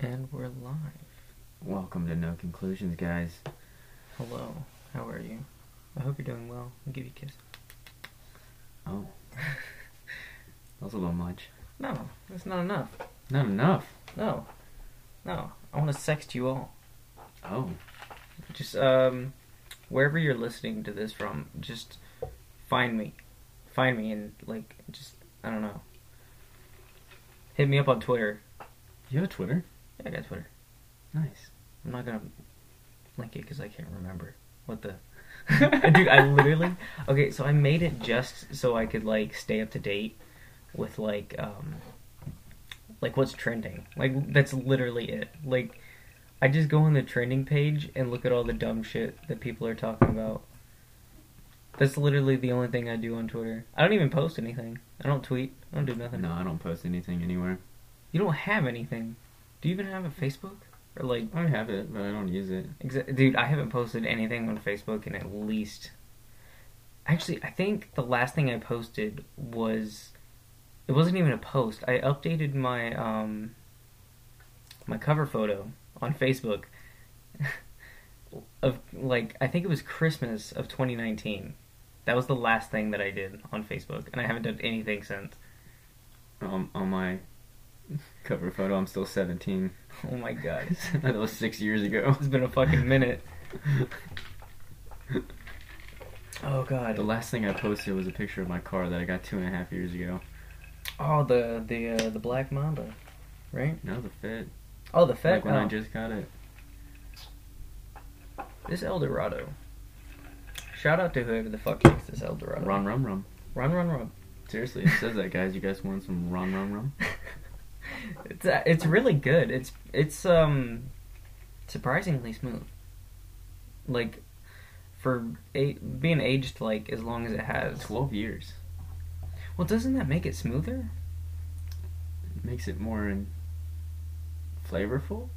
And we're live. Welcome to No Conclusions, guys. Hello. How are you? I hope you're doing well. I'll give you a kiss. Oh, that was a little much. No, that's not enough. Not enough. No. No. I want to sext you all. Oh, Just, um, wherever you're listening to this from, just find me. Find me and, like, just, I don't know. Hit me up on Twitter. you have a Twitter? Yeah, I got Twitter. Nice. I'm not gonna link it because I can't remember what the. Dude, I literally. Okay, so I made it just so I could like stay up to date with like um like what's trending. Like that's literally it. Like I just go on the trending page and look at all the dumb shit that people are talking about. That's literally the only thing I do on Twitter. I don't even post anything. I don't tweet. I don't do nothing. No, I don't post anything anywhere. You don't have anything. Do you even have a Facebook? Or like I have it, but I don't use it. Exa- Dude, I haven't posted anything on Facebook in at least. Actually, I think the last thing I posted was. It wasn't even a post. I updated my um. My cover photo on Facebook. of like I think it was Christmas of 2019. That was the last thing that I did on Facebook, and I haven't done anything since. Um, on my cover photo, I'm still 17. Oh my god, that was six years ago. it's been a fucking minute. Oh god. The last thing I posted was a picture of my car that I got two and a half years ago. Oh, the the uh, the Black Mamba, right? No, the Fit. Oh, the Fed. Like when I oh, just got it. this Eldorado. Shout out to whoever the fuck makes this Eldorado. Ron Rum Rum. run, run, run. Seriously, it says that, guys. You guys want some Ron Rum Rum? it's uh, it's really good. It's it's um surprisingly smooth. Like for a, being aged like as long as it has. 12 years. Well, doesn't that make it smoother? Makes it more flavorful?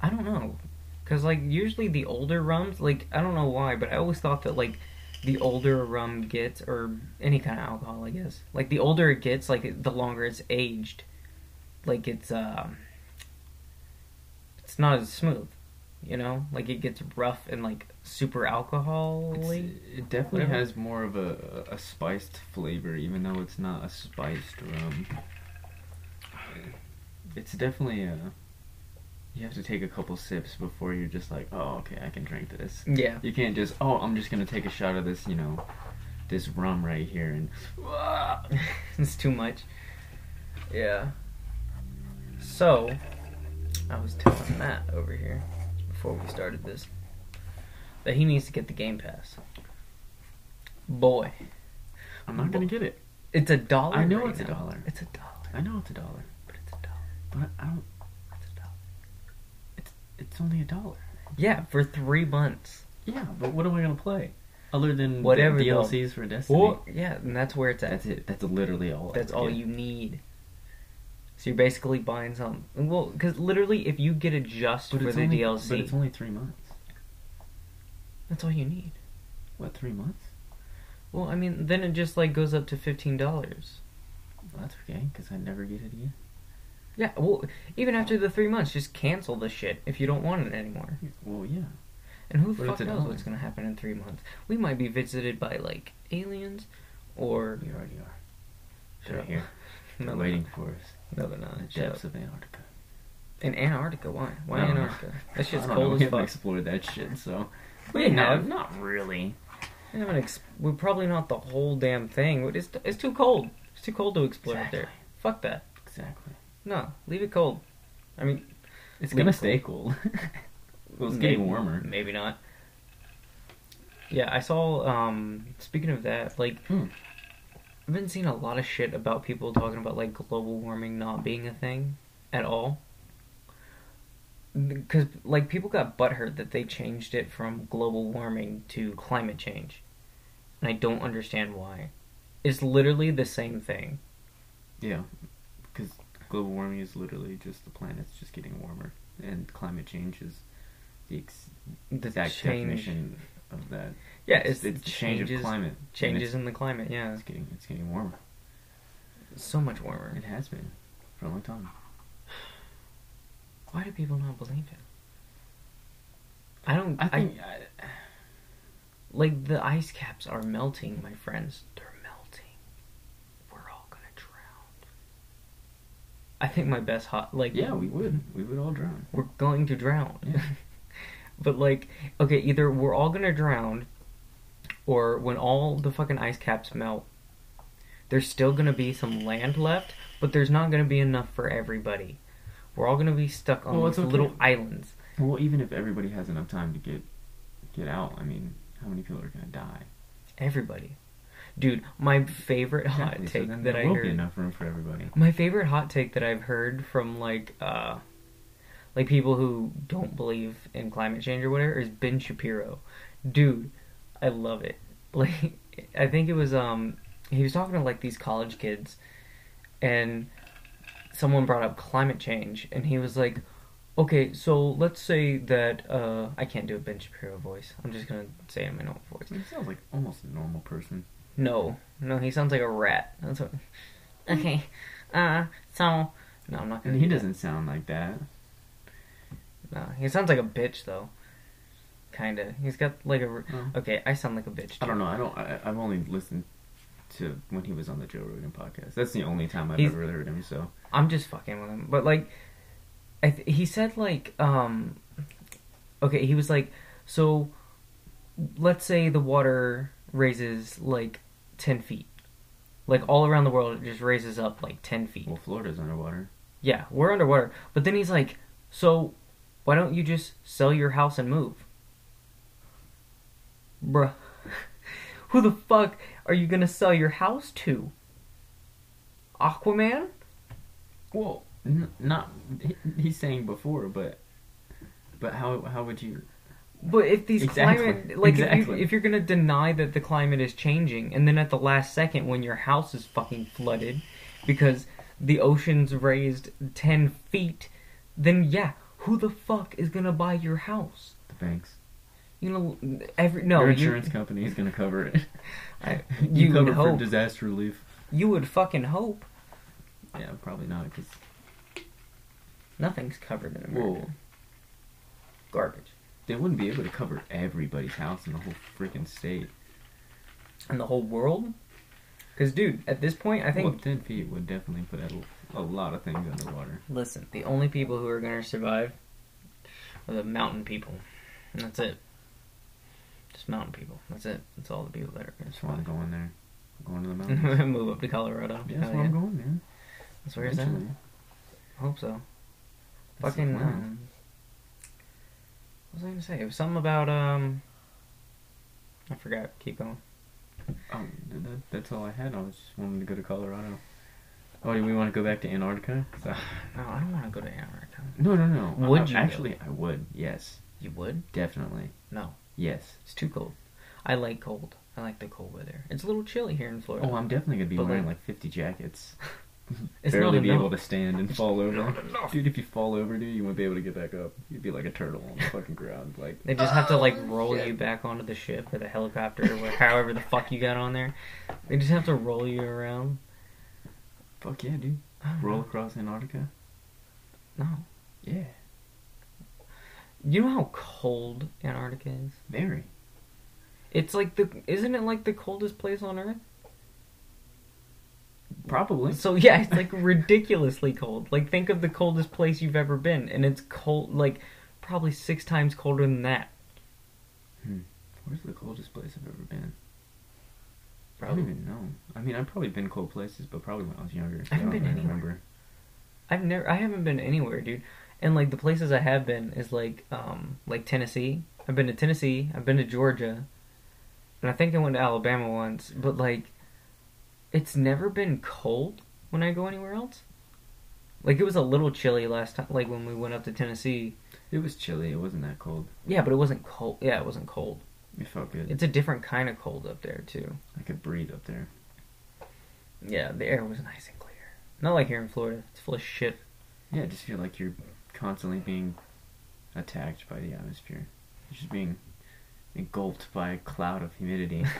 I don't know. Cuz like usually the older rums, like I don't know why, but I always thought that like the older a rum gets or any kind of alcohol, I guess. Like the older it gets, like the longer it's aged, like it's um it's not as smooth. You know? Like it gets rough and like super It's, alcohol-y. it definitely Whatever. has more of a, a spiced flavor, even though it's not a spiced rum. It's definitely a. You have to take a couple sips before you're just like, oh, okay, I can drink this. Yeah. You can't just, oh, I'm just gonna take a shot of this, you know, this rum right here, and it's too much. Yeah. So, I was telling Matt over here before we started this that he needs to get the Game Pass. Boy, I'm not gonna get it. it's a dollar. I know right it's a dollar. It's a dollar. I know it's a dollar, But it's a dollar. but I don't. It's a dollar. It's it's only a dollar. Yeah, for three months. Yeah, but what am I gonna play? Other than Whatever DLCs for Destiny. Well, yeah, and that's where it's at. That's it. That's literally all. That's all you need. So you're basically buying some. Well, because literally, if you get it just But for the only, DLC, But it's only three months. that's all you need. What three months? Well, I mean, then it just like goes up to fifteen dollars. Well, that's okay, because I never get it again. Yeah, well, even after the three months, just cancel the shit if you don't want it anymore. Well, yeah. And who the fuck knows dollar. what's gonna happen in three months? We might be visited by like aliens, or We already are. They're up. here. They're waiting for us. Not. No, they're not. In the depths up. of Antarctica. In Antarctica, why? Why I don't. Antarctica? That shit's I don't know, cold We as haven't fuck. explored that shit, so. We have. Not really. We haven't ex- we're probably not the whole damn thing. It's, it's too cold. It's too cold to explore out Exactly. there. Fuck that. Exactly. No, leave it cold. I mean, It's Leave gonna it stay cold. well, it's maybe- getting warmer. Maybe not. Yeah, I saw. Um, speaking of that, like, Hmm. I've been seeing a lot of shit about people talking about like global warming not being a thing at all. Because like people got butthurt that they changed it from global warming to climate change, and I don't understand why. It's literally the same thing. Yeah, because global warming is literally just the planet's just getting warmer, and climate change is the ex- The exact change- definition of that. Yeah, it's, it's, the change changes, of climate. changes in the climate. Yeah, It's, it's getting it's getting warmer. so much warmer. It has been for a long time. Why do people not believe it? I don't. I think I, like the ice caps are melting, my friends. They're melting. We're all gonna drown. I think my best hot like yeah, we would. We would all drown. we're going to drown. Yeah. but like, okay, either we're all gonna drown, or when all the fucking ice caps melt, there's still gonna be some land left, but there's not gonna be enough for everybody. We're all gonna be stuck on Well, these okay. little islands. Well, even if everybody has enough time to get get out, I mean, how many people are gonna die? Everybody, dude. My favorite hot Exactly, so take then that there I won't heard. be enough room for everybody. My favorite hot take that I've heard from like uh like people who don't believe in climate change or whatever is Ben Shapiro. Dude, I love it. Like I think it was um he was talking to like these college kids and someone brought up climate change and he was like Okay, so let's say that uh I can't do a Ben Shapiro voice. I'm just gonna say it in my normal voice. It sounds like almost a normal person. No, no, he sounds like a rat. That's what. Okay, uh, so no, I'm not gonna. And he do doesn't sound like that. No, he sounds like a bitch though. Kinda. He's got like a. Oh. Okay, I sound like a bitch. I don't know. I don't. I, I've only listened to when he was on the Joe Rogan podcast. That's the only time I've He's- ever heard him. So I'm just fucking with him. But like, I th- he said like um, okay, he was like, so let's say the water raises like ten feet, like all around the world it just raises up like ten feet. well, Florida's underwater. Yeah, we're underwater. But then he's like, so why don't you just sell your house and move? Bruh. Who the fuck are you gonna sell your house to? Aquaman? Well, n- not he, he's saying before, but but how how would you? But if these Exactly, climate, like if, you, exactly. if you're gonna deny that the climate is changing, and then at the last second when your house is fucking flooded because the ocean's raised ten feet, then yeah, who the fuck is gonna buy your house? The banks. You know, every no, Your you- insurance company is going to cover it. I- you, you cover would for hope. disaster relief. You would fucking hope Yeah, probably not because nothing's covered in America. well, Garbage. they wouldn't be able to cover everybody's house in the whole freaking state. And the whole world? Because, dude, at this point, I think. well, ten feet would definitely put a, a lot of things underwater. Listen, the only people who are going to survive are the mountain people. And that's it. Just mountain people. That's it. That's all the people that are going to I'm going there. I'm going to the mountains. Move up to Colorado. yeah, that's where I'm going, man. That's where it's at. I hope so. That's Fucking. Um, what was I going to say? It was something about. um. I forgot. Keep going. Oh, that, that's all I had. I was just wanting to go to Colorado. Oh, do we want to go back to Antarctica? So- No, I don't want to go to Antarctica. no, no, no. Would I- you, Actually, I would. Yes, You would? definitely. No. Yes. It's too cold. I like cold. I like the cold weather. It's a little chilly here in Florida. Oh, I'm definitely gonna be But, wearing like- like 50 jackets. It's Barely not be enough. able to stand and fall over. Not. Dude, if you fall over, dude, you won't be able to get back up. You'd be like a turtle on the fucking ground. Like They just have to like Oh, roll shit. you back onto the ship or the helicopter or wha- however the fuck you got on there. They just have to roll you around. fuck yeah, dude. Roll know. across Antarctica. No. Yeah, You know how cold Antarctica is? very. It's like the isn't it like the coldest place on earth? Probably. So yeah, it's like ridiculously cold. Like think of the coldest place you've ever been and it's cold like probably 6 times colder than that. Hmm. Where's the coldest place I've ever been? I Probably. don't even know. I mean, I've probably been cold places, but probably when I was younger. I haven't don't been really anywhere. remember. I've never I haven't been anywhere, dude. And like the places I have been is like um like Tennessee. I've been to Tennessee, I've been to Georgia. And I think I went to Alabama once, but like it's never been cold when I go anywhere else. Like it was a little chilly last time like when we went up to Tennessee. It was chilly. It wasn't that cold. Yeah, but it wasn't cold. Yeah, it wasn't cold. It felt good. It's a different kind of cold up there too. I could breathe up there. Yeah, the air was nice and clear. Not like here in Florida. It's full of shit. Yeah, I just feel like you're constantly being attacked by the atmosphere. You're just being engulfed by a cloud of humidity.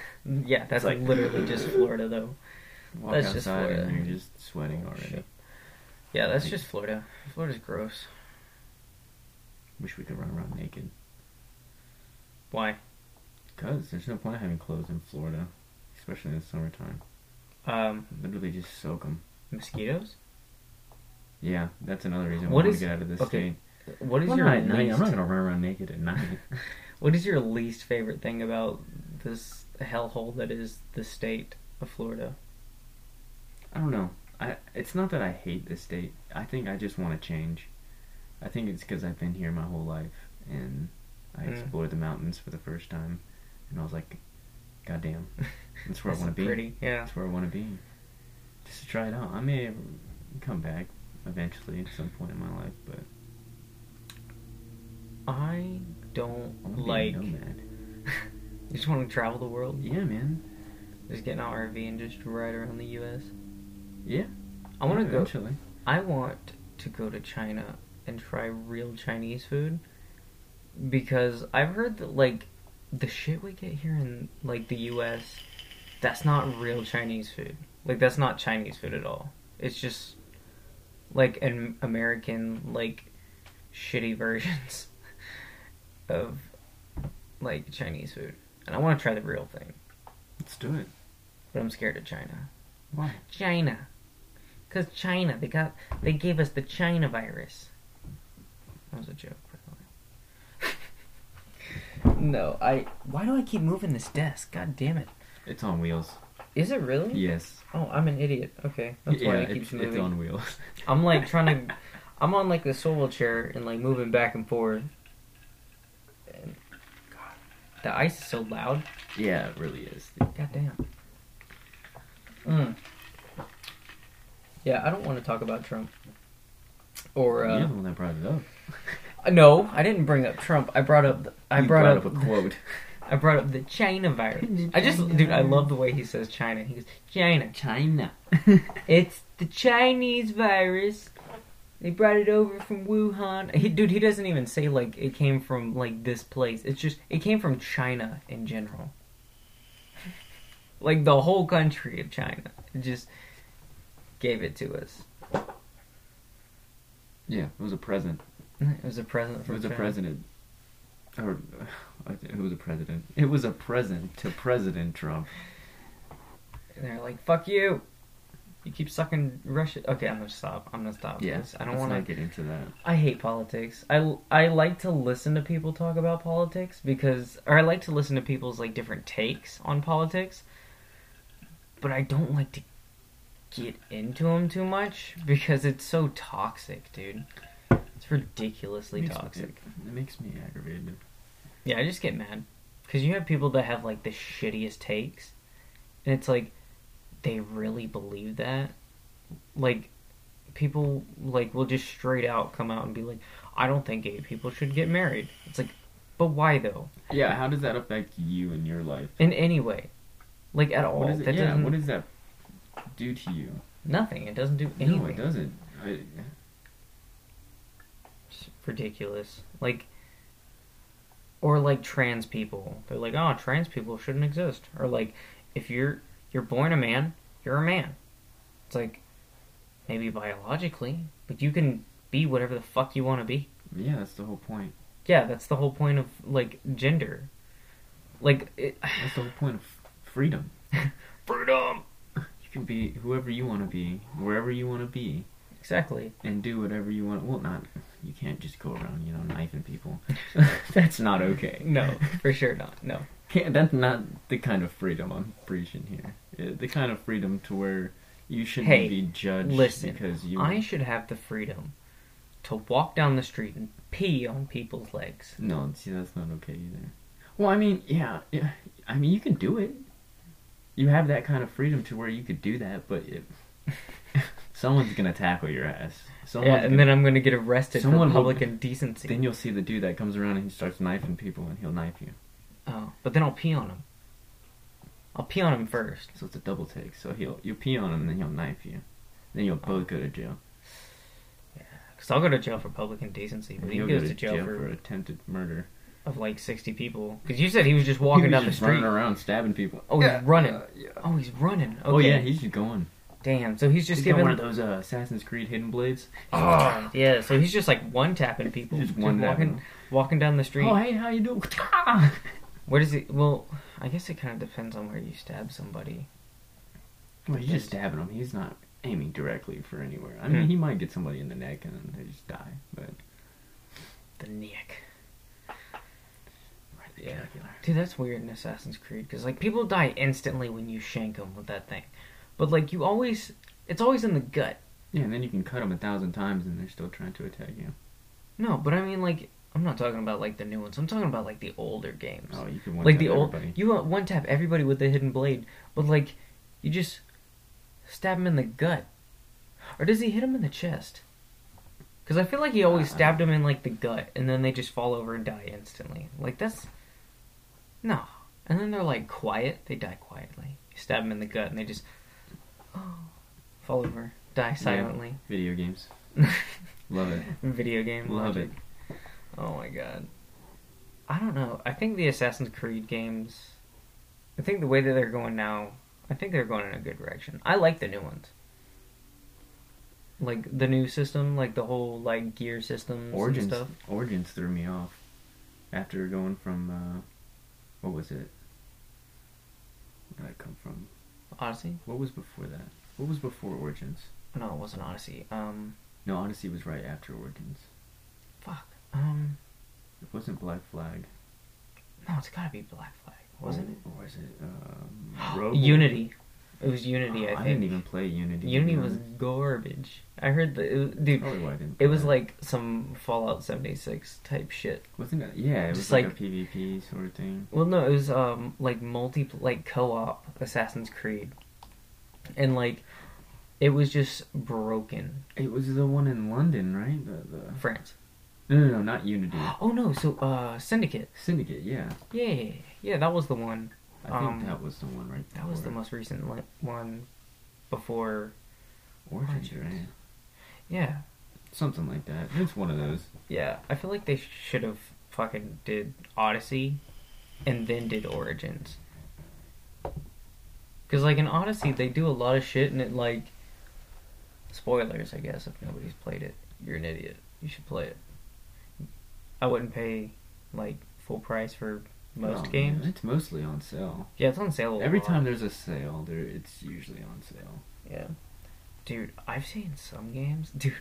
Yeah, that's like- literally just Florida though. Walk That's just Florida. and you're just sweating already. Shit. Yeah, that's just Florida. Florida's gross. Wish we could run around naked. Why? Cause there's no point having clothes in Florida, especially in the summertime. Um, Literally just soak them. mosquitoes. Yeah, that's another reason What why I want to get out of this okay, state. What is Well, your not night. least? I'm not gonna run around naked at night. What is your least favorite thing about this hellhole that is the state of Florida? I don't know. I it's not that I hate this state. I think I just want to change. I think it's because I've been here my whole life and I Mm. explored the mountains for the first time, and I was like, "God damn, that's where I want to be. Pretty, yeah. That's where I want to be." Just to try it out. I may come back eventually at some point in my life, but I don't I like. You just want to travel the world. Yeah, man. Just get an RV and just ride around the U.S. Yeah. I want to Yeah, go. eventually. I want to go to China and try real Chinese food because I've heard that like the shit we get here in like the US that's not real Chinese food. Like that's not Chinese food at all. It's just like an American like shitty versions of like Chinese food. And I want to try the real thing, Let's do it. but I'm scared of China. Why? China. Cause China, they got they gave us the China virus. That was a joke, by the way. no, I. Why do I keep moving this desk? God damn it! It's on wheels. Is it really? Yes. Oh, I'm an idiot. Okay, that's yeah, why it it's, keeps it's moving. on wheels. I'm like trying to. I'm on like the swivel chair and like moving back and forth. And God, the ice is so loud. yeah, it really is. God damn. Mm. Yeah, I don't want to talk about Trump. Or You're uh, the one that brought it up. no, I didn't bring up Trump. I brought up. The, I You brought, up, a quote. I brought up the China virus. I just, China dude, I love the way he says China. He goes China. China. It's the Chinese virus. They brought it over from Wuhan. He, dude, he doesn't even say like it came from like this place. It's just it came from China in general. Like the whole country of China. Just gave it to us. yeah, it was a present. It was a present It from was a China. president. Or, who was a president? It was a present to President Trump. And they're like, "Fuck you." You keep sucking Russia. Okay, I'm gonna stop. I'm gonna stop. Yeah, this. I don't want to. get into that. I hate politics. I, I like to listen to people talk about politics because, or I like to listen to people's like different takes on politics. But I don't like to get into them too much because it's so toxic, dude. It's ridiculously Makes me- toxic. It makes me aggravated. Yeah, I just get mad because you have people that have like the shittiest takes, and it's like they really believe that. Like people like will just straight out come out and be like, "I don't think gay people should get married." It's like, but why though? Yeah, how does that affect you in your life? In any way, like at all? What is it? that yeah, doesn't what does that do to you? nothing. It doesn't do anything. No, it doesn't. I, It's ridiculous. Like, or like trans people. They're like, oh, trans people shouldn't exist. Or like, if you're you're born a man, you're a man. It's like maybe biologically, but you can be whatever the fuck you want to be. yeah, that's the whole point. Yeah, that's the whole point of like gender. Like, it, That's the whole point of freedom. freedom. You can be whoever you want to be, wherever you want to be, Exactly. and do whatever you want. Well, not you can't just go around, you know, knifing people. that's not okay. No, for sure not. No. Can't, that's not the kind of freedom I'm preaching here. Uh, The kind of freedom to where you shouldn't Hey, be judged listen, because you. I should have the freedom to walk down the street and pee on people's legs. No, see, that's not okay either. Well, I mean, yeah, yeah. I mean, you can do it. You have that kind of freedom to where you could do that, but it, someone's gonna tackle your ass. Someone's yeah, and gonna- then I'm gonna get arrested Someone for will- public indecency. then you'll see the dude that comes around and he starts knifing people, and he'll knife you. Oh, but then I'll pee on him. I'll pee on him first. So it's a double take. So he'll you pee on him, and then he'll knife you. Then you'll both go to jail. Yeah, Cause I'll go to jail for public indecency, but he he'll goes go to jail, for, attempted murder. of like sixty people. Cause you said he was just walking He was down the street. running around stabbing people. Oh, he's running. Uh, yeah. Oh, he's running. Okay. Oh yeah, he's just going. Damn. So he's just He's got giving one of those uh, Assassin's Creed hidden blades. Oh, yeah. So he's just like one tapping people, Just one-tapping walking, them. walking down the street. Oh, hey, how you doing? Where does he? Well, I guess it kind of depends on where you stab somebody. well, he's just stabbing him. He's not aiming directly for anywhere. I mean, Hmm. he might get somebody in the neck and then they just die. But The neck. right the Yeah. jugular. Dude, that's weird in Assassin's Creed because like people die instantly when you shank them with that thing, but like you always, it's always in the gut. Yeah, and then you can cut them a thousand times and they're still trying to attack you. No, but I mean like I'm not talking about like the new ones. I'm talking about like the older games. Oh, you can one like the old, everybody. you want one tap everybody with the hidden blade, but like you just stab him in the gut, or does he hit him in the chest? Because I feel like he always Uh, stabbed him in like the gut, and then they just fall over and die instantly. Like that's no, and then they're like quiet. They die quietly. You stab them in the gut, and they just fall over, die silently. Video games. Love it. Video game Love logic. Oh my god. I don't know. I think the Assassin's Creed games. I think the way that they're going now, I think they're going in a good direction. I like the new ones. Like the new system, like the whole like gear systems Origins. and stuff. Origins threw me off. After going from, uh, what was it? Where did I come from? Odyssey? What was before that? What was before Origins? No, it wasn't Odyssey. Um, No, Odyssey was right after Origins. fuck. Um, It wasn't Black Flag. no, it's gotta be Black Flag, wasn't or, it? Or was it um, Rogue? Unity. It was Unity. Oh, I I, think didn't even play Unity. Unity was garbage. I heard that, it dude. Probably why I didn't. It was like some Fallout 76 type shit. wasn't it? Yeah, it was like, like- a PvP sort of thing. Well, no, it was um like multi like co-op Assassin's Creed, and like it was just broken. It was the one in London, right? The, the... France. No, no, no, not Unity. Oh no, so uh Syndicate. Syndicate, yeah. Yeah, yeah, that was the one. I think Um, that was the one right. That was the most recent one before. Origins, Origins. right? Yeah, Something like that. It's one of those. yeah. I feel like they should have fucking did Odyssey, and then did Origins. Cause like in Odyssey, they do a lot of shit, and it like spoilers. I guess if nobody's played it, you're an idiot. You should play it. I wouldn't pay like full price for most No, games. It's mostly on sale. Yeah, it's on sale. a Every lot. time there's a sale, there it's usually on sale. Yeah. Dude, I've seen some games. Dude,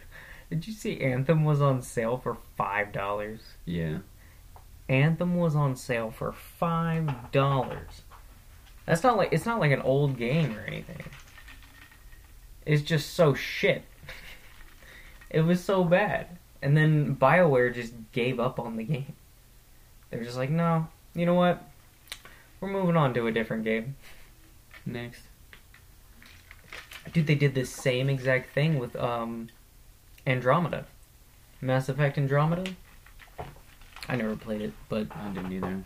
did you see Anthem was on sale for five dollars? Yeah. Anthem was on sale for five dollars. That's not like it's not like an old game or anything. It's just so shit. it was so bad. And then BioWare just gave up on the game. They're just like, no, you know what? We're moving on to a different game. Next. Dude, they did the same exact thing with um Andromeda. Mass Effect Andromeda. I never played it, but I didn't either.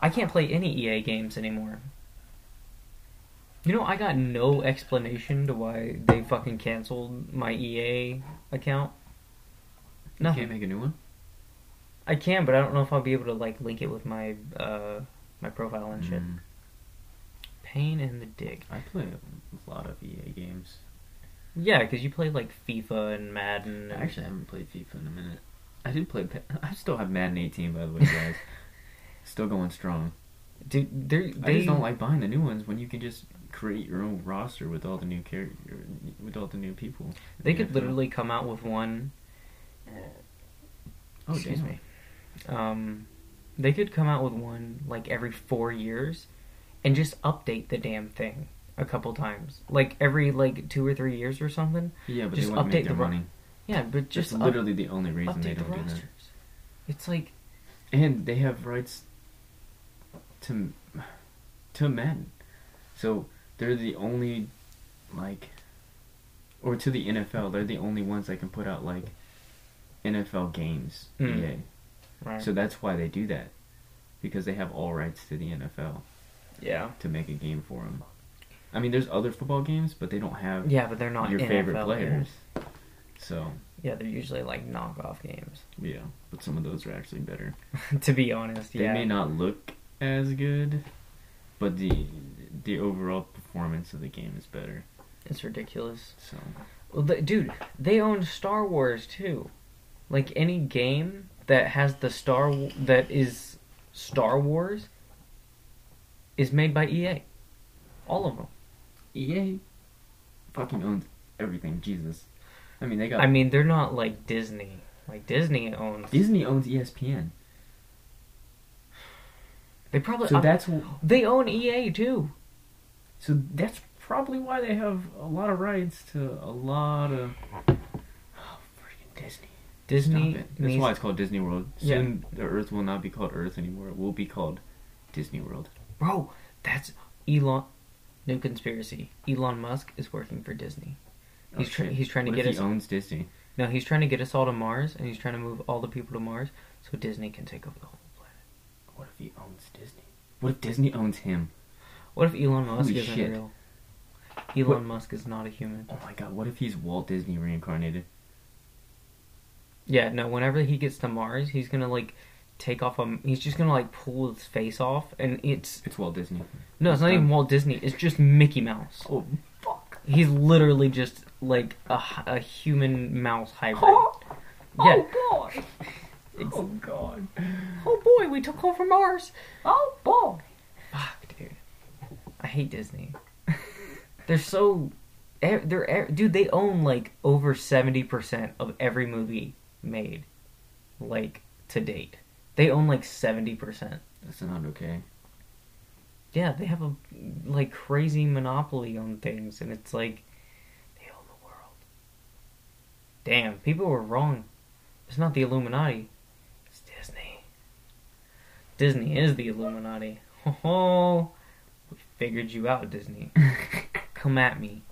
I can't play any EA games anymore. You know, I got no explanation to why they fucking canceled my EA account. You can't make a new one? I can, but I don't know if I'll be able to like link it with my uh my profile and shit. Mm. Pain in the dick. I play a lot of EA games. Yeah, because you play like FIFA and Madden. I And, actually haven't played FIFA in a minute. I did play. I still have Madden 18, by the way, guys. still going strong. dude, they're, I just don't like buying the new ones when you can just create your own roster with all the new character with all the new people. They the could NFL. literally come out with one. Oh, excuse damn. me. Um, they could come out with one like every four years, and just update the damn thing a couple times, like every like two or three years or something. Yeah, but Just they wouldn't update make the their ro- money. Yeah, but Just up- literally the only reason they update the don't do that. It's like And they have rights to to men, so they're the only like, or to the NFL, they're the only ones that can put out like NFL games. Mm. EA. Right. So that's why they do that, because they have all rights to the NFL yeah, to make a game for them. I mean, there's other football games, but they don't have yeah, but they're not your NFL favorite players. games. So Yeah, they're usually like knockoff games. yeah, but some of those are actually better. to be honest, yeah. They yeah. may not look as good, but the the overall performance of the game is better. It's ridiculous. So Well, the, dude, they own Star Wars too. Like any game that has the Star that is Star Wars is made by EA. All of them. EA fucking owns everything. Jesus. I mean, they got I mean, they're not like Disney. Like Disney owns. Disney owns ESPN. They probably So uh, that's they own EA too. so that's probably why they have a lot of rights to a lot of oh, freaking Disney. Disney. Stop it. That's needs- why it's called Disney World. Yeah. Soon the Earth will not be called Earth anymore. It will be called Disney World. Bro, that's Elon. New conspiracy. Elon Musk is working for Disney. He's Oh, try- shit. he's trying to What get us- He owns Disney. No, he's trying to get us all to Mars, and he's trying to move all the people to Mars so Disney can take over the whole planet. What if he owns Disney? What if Disney owns him? What if Elon Musk Holy isn't shit. real? Elon What- Musk is not a human. Oh my god! What if he's Walt Disney reincarnated? Yeah, no. Whenever he gets to Mars, he's gonna like take off a. He's just gonna like pull his face off, and it's It's Walt Disney. no, it's not even Walt Disney. It's just Mickey Mouse. Oh fuck! He's literally just like a, a human mouse hybrid. Oh, Yeah. Oh, god! Ex- Oh god! Oh boy, we took over Mars. Oh boy! Fuck, dude. I hate Disney. they're so. They're dude. They own like over seventy percent of every movie made, like to date. They own like seventy percent. That's not okay. Yeah, they have a like crazy monopoly on things, and it's like they own the world. Damn, people were wrong. It's not the Illuminati. It's Disney. Disney is the Illuminati. Ho oh, ho! We figured you out, Disney. Come at me.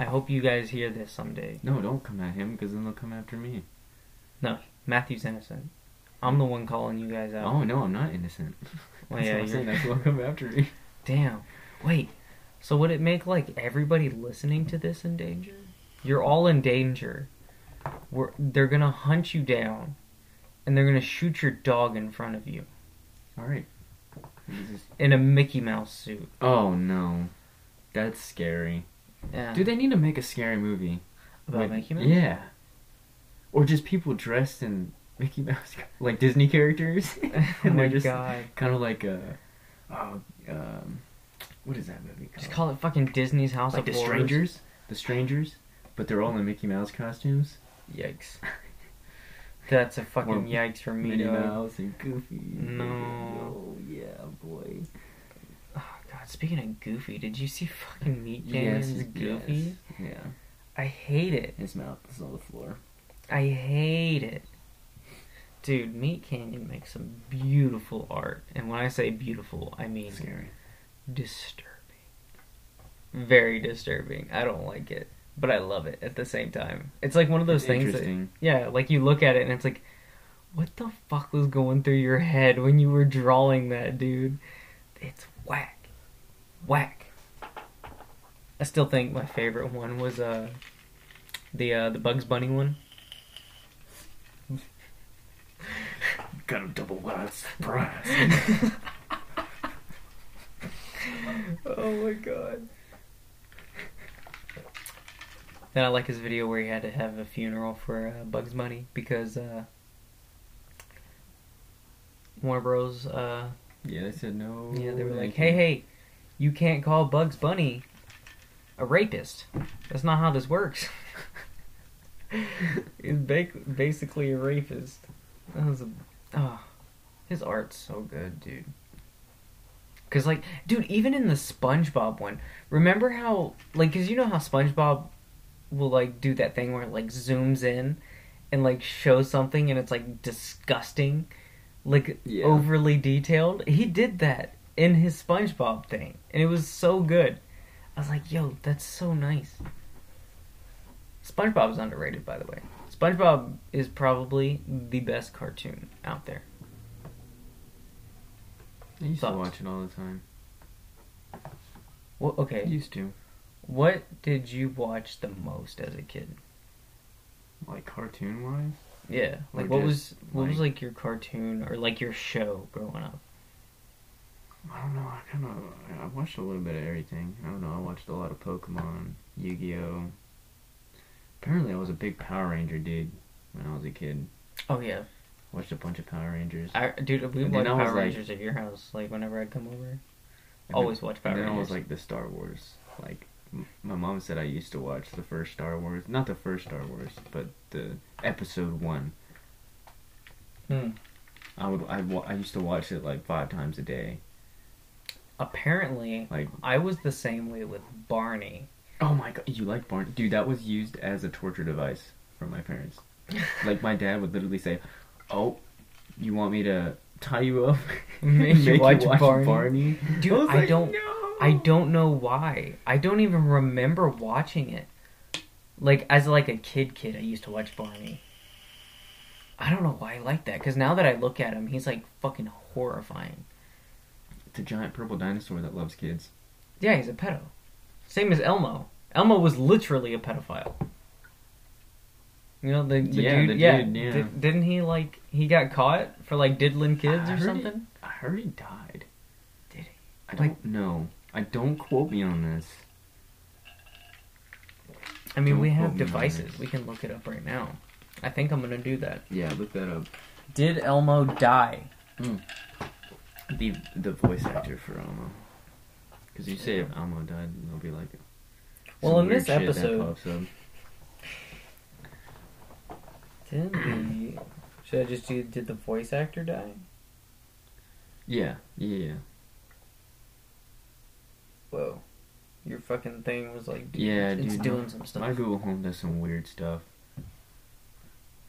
I hope you guys hear this someday. no, don't come at him because then they'll come after me. No, Matthew's innocent. I'm the one calling you guys out. Oh no, I'm not innocent. Well, oh, That's yeah, I'm saying. That's come after me. Damn. Wait. So would it make like everybody listening to this in danger? You're all in danger. We're, they're gonna hunt you down, and they're gonna shoot your dog in front of you All right. Jesus. in a Mickey Mouse suit. Oh no, that's scary. Yeah. Do they need to make a scary movie? about Like, Mickey Mouse? Yeah. Or just people dressed in Mickey Mouse, like Disney characters, oh and my they're just god. kind of like a, oh, um, what is that movie called? Just call it fucking Disney's House like of the Horrors. Strangers, the Strangers, but they're all in Mickey Mouse costumes. Yikes. That's a fucking Or yikes for me. Minnie. Mouse and Goofy. No. Oh yeah, boy. Speaking of Goofy, did you see fucking Meat Yes, Canyon's Goofy? yes, Yeah. I hate it. His mouth is on the floor. I hate it. Dude, Meat Canyon makes some beautiful art. And when I say beautiful, I mean Scary. disturbing. Very disturbing. I don't like it. But I love it at the same time. It's like one of those It's things that, yeah, like you look at it and it's like, what the fuck was going through your head when you were drawing that, dude? It's whack. Whack. I still think my favorite one was uh the uh the Bugs Bunny one. Got a double wide surprise. oh my god. Then I like his video where he had to have a funeral for uh, Bugs Bunny because uh, Warner Bros. Uh, yeah, they said no. yeah, they were like, "Hey, hey, you can't call Bugs Bunny a rapist. That's not how this works." He's ba- basically a rapist. That was a, oh, his art's so good, dude. Cause like, dude, even in the SpongeBob one, remember how like, cause you know how SpongeBob will like do that thing where it like zooms in and like shows something and it's like disgusting, like Yeah. overly detailed. He did that in his SpongeBob thing, and it was so good. I was like, yo, that's so nice. SpongeBob is underrated, by the way. SpongeBob is probably the best cartoon out there. I used to watch it all the time. Well, I okay, used to. what did you watch the most as a kid? Like cartoon wise? Yeah, like what was what was like- like your cartoon or like your show growing up? I don't know. I kind of I watched a little bit of everything. I don't know. I watched a lot of Pokemon, Yu-Gi-Oh. Apparently, I was a big Power Ranger dude when I was a kid. Oh yeah, Watched a bunch of Power Rangers. I, dude, we watched then I was Power like- Rangers at your house. Like whenever I'd come over, always watch Power then, and then I Rangers. was like the Star Wars. Like m- my mom said, I used to watch the first Star Wars, not the first Star Wars, but the Episode One. Hmm. I would I, I used to watch it like five times a day. Apparently, Like I was the same way with Barney. Oh my god, you like Barney? Dude, that was used as a torture device from my parents. like my dad would literally say, "Oh, you want me to tie you up, Make you watch Barney?" Dude, was I like, don't- "No." I don't know why. I don't even remember watching it. Like as like a kid, kid, I used to watch Barney. I don't know why I like that because now that I look at him, he's like fucking horrifying. It's a giant purple dinosaur that loves kids. Yeah, he's a pedo. Same as Elmo. Elmo was literally a pedophile. You know the, the Yeah, dude. the yeah, dude, yeah. Di- didn't he like he got caught for like diddling kids I or heard something? I heard he died. Did he? I don't know. I don't quote me on this. I mean, Don't we have me devices. We can look it up right now. I think I'm gonna do that. Yeah, look that up. Did Elmo die? Hmm. The the voice actor for Elmo. Because you say if Elmo died, they'll be like. Well, in this episode- pops up. Did the should I just do? Did the voice actor die? Yeah, yeah. Whoa, your fucking thing was like Yeah, it's dude. doing some stuff. My Google Home does some weird stuff. I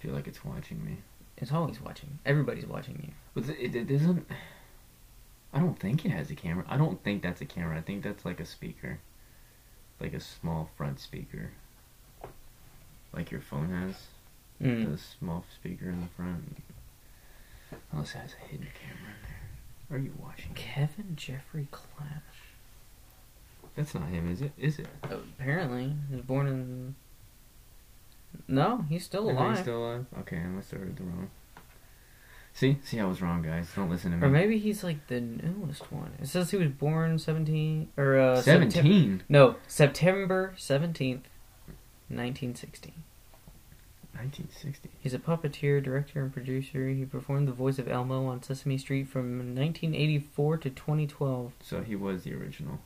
feel like it's watching me. It's always watching. Everybody's watching you. But it, it doesn't. I don't think it has a camera. I don't think that's a camera. I think that's like a speaker, like a small front speaker, like your phone has. Mm. The small speaker in the front. Unless it has a hidden camera in there. Are you watching? Kevin Jeffrey Clash. That's not him, is it? Is it? Apparently, he was born in. No, he's still alive. still alive? Okay, I must have heard the wrong. See, see, I was wrong, guys. Don't listen to me. Or maybe he's like the newest one. It says he was born seventeen or uh, Septem- Seventeen. no, September seventeenth, nineteen sixty. 1960. He's a puppeteer, director, and producer. He performed the voice of Elmo on Sesame Street from 1984 to 2012. So he was the original.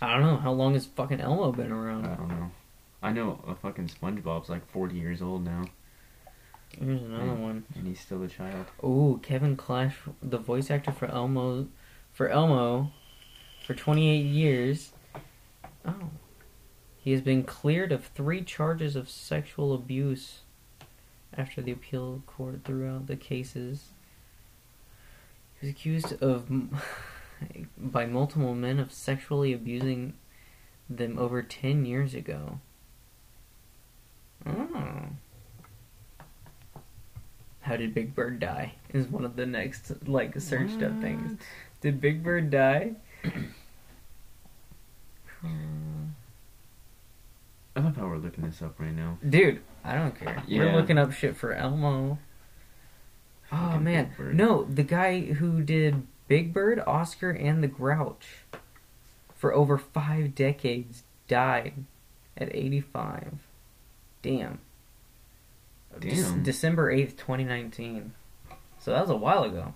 I don't know how long has fucking Elmo been around. I don't know. I know a fucking SpongeBob's like 40 years old now, Here's another Mm. one. and he's still a child. Oh, Kevin Clash, the voice actor for Elmo, for Elmo, for 28 years. Oh, he has been cleared of three charges of sexual abuse after the appeal court threw out the cases. He was accused of by multiple men of sexually abusing them over 10 years ago. Oh. How did Big Bird die? Is one of the next like searched up things. Did Big Bird die? Hmm. I love how we're looking this up right now. Dude, I don't care. We're looking up shit for Elmo. Oh man, no, the guy who did Big Bird, Oscar, and the Grouch for over five decades died at 85. Damn. Damn. December 8th, 2019. So that was a while ago.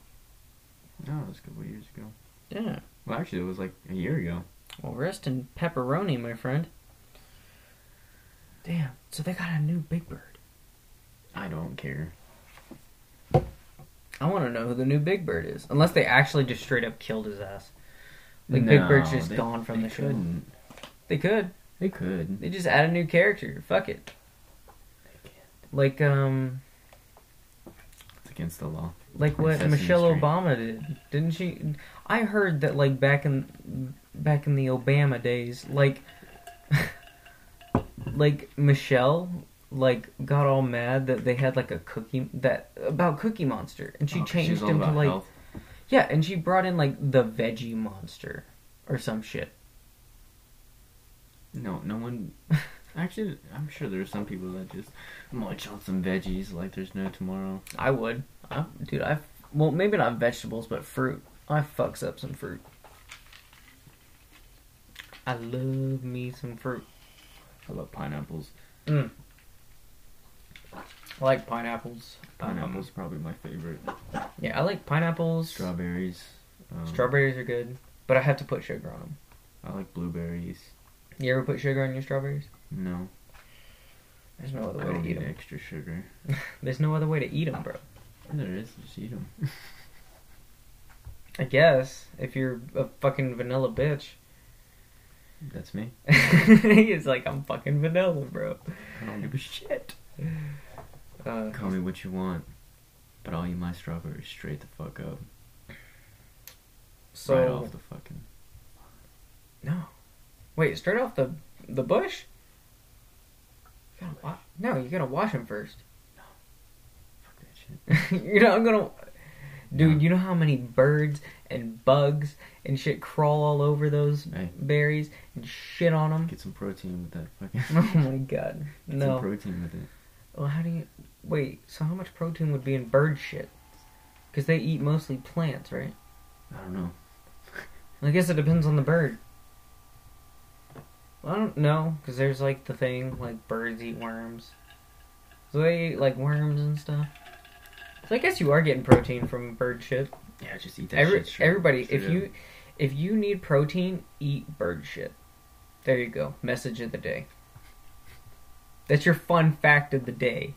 No, it was a couple years ago. Yeah. Well, actually, it was like a year ago. Well, rest in pepperoni, my friend. Damn. So they got a new Big Bird. I don't care. I want to know who the new Big Bird is. Unless they actually just straight up killed his ass. Like Big Bird's just they- gone from they the show. couldn't. They could. They could. They just add a new character. Fuck it. Like um, It's against the law. like what Sesame Michelle Street. Obama did, didn't she? I heard that like back in back in the Obama days, like like Michelle like got all mad that they had like a cookie that about Cookie Monster, and she Oh, changed him to like health. yeah, and she brought in like the Veggie Monster or some shit. No, no one. Actually, I'm sure there's some people that just munch on some veggies like there's no tomorrow. I would, I, dude. I well maybe not vegetables, but fruit. I fucks up some fruit. I love me some fruit. I love pineapples. Mm. I like pineapples. Pineapples probably my favorite. Um, yeah, I like pineapples. Strawberries. Um, Strawberries are good, but I have to put sugar on them. I like blueberries. You ever put sugar on your strawberries? No, There's no other I way to eat them. extra sugar. There's no other way to eat them, bro. There is. Just eat them. I guess if you're a fucking vanilla bitch. That's me. He's like, I'm fucking vanilla, bro. I don't give a shit. Uh, Call me what you want, but I'll eat my strawberries straight the fuck up. so right off the fucking. no, wait, straight off the the bush. You gotta wa- no, you gotta wash them first. No. Fuck that shit. You're not gonna, dude. No. You know how many birds and bugs and shit crawl all over those Hey. berries and shit on them. Get some protein with that fucking. Oh my god, Get no. some protein with it. Well, how do you wait? So how much protein would be in bird shit? Because they eat mostly plants, right? I don't know. I guess it depends on the bird. I don't know, because there's like the thing like birds eat worms, so they eat like worms and stuff. So I guess you are getting protein from bird shit. Yeah, just eat that Every, shit straight. everybody, straight if up. you if you need protein, eat bird shit. There you go. Message of the day. That's your fun fact of the day.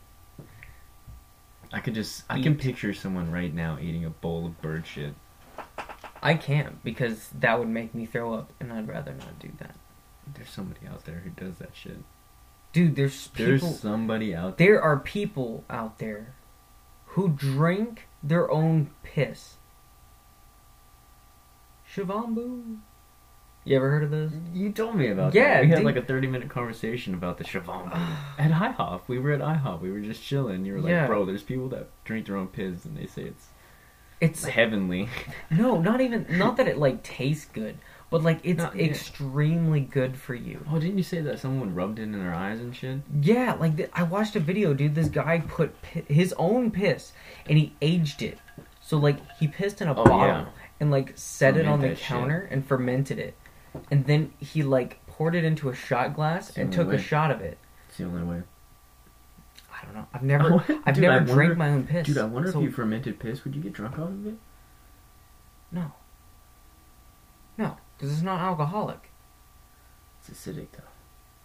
I could just. I can picture someone right now eating a bowl of bird shit. I can't because that would make me throw up, and I'd rather not do that. There's somebody out there who does that shit. Dude, there's people, There's somebody out there. There are people out there who drink their own piss. Shavambu. You ever heard of those? You told me about Yeah, that. We had like a 30 minute conversation about the Shavambu. at IHOP. We were at IHOP. We were just chilling. You were like, Yeah. bro, there's people that drink their own piss and they say it's It's heavenly. no, not even not that it like tastes good, but like it's Not- extremely good for you. Oh, didn't you say that someone rubbed it in their eyes and shit? Yeah, like th- I watched a video, dude. This guy put pi- his own piss and he aged it. So like he pissed in a Oh, bottle yeah. and like set it on the that shit. counter and fermented it, and then he like poured it into a shot glass and took only a shot of it. It's the only way. I don't know. I've never, I've Dude, never drank my own piss. Dude, I wonder So- if you fermented piss, would you get drunk off of it? no, no, because it's not alcoholic. It's acidic though.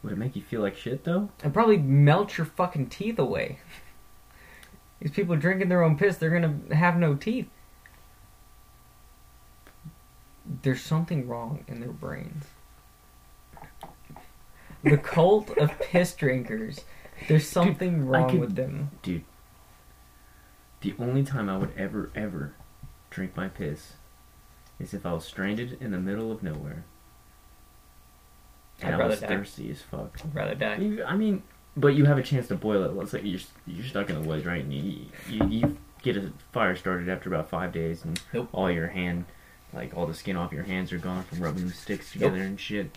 Would it make you feel like shit though? It probably melt your fucking teeth away. These people drinking their own piss, they're gonna have no teeth. There's something wrong in their brains. The cult of piss drinkers. There's something I wrong could- with them. Dude, the only time I would ever, ever drink my piss is if I was stranded in the middle of nowhere. And I'd I rather was die. thirsty as fuck. I'd rather die. You- I mean, but you have a chance to boil it. Let's say you're you're stuck in the woods, right? And you you, you get a fire started after about five days, and Nope. all your hand, like all the skin off your hands are gone from rubbing the sticks together and shit.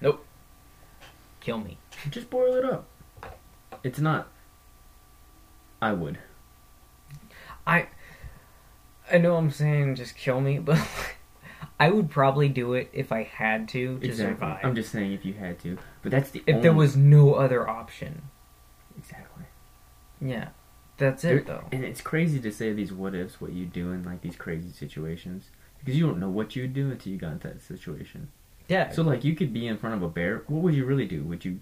Nope. Kill me. Just boil it up. It's not. I would. I I know I'm saying just kill me, but I would probably do it if I had to to Exactly. survive. I'm just saying if you had to, but that's the if there was no other option. exactly. Yeah. That's There- it though. And it's crazy to say these what ifs, what you do in like these crazy situations, because you don't know what you would do until you got into that situation. Yeah. So like you could be in front of a bear. What would you really do? Would you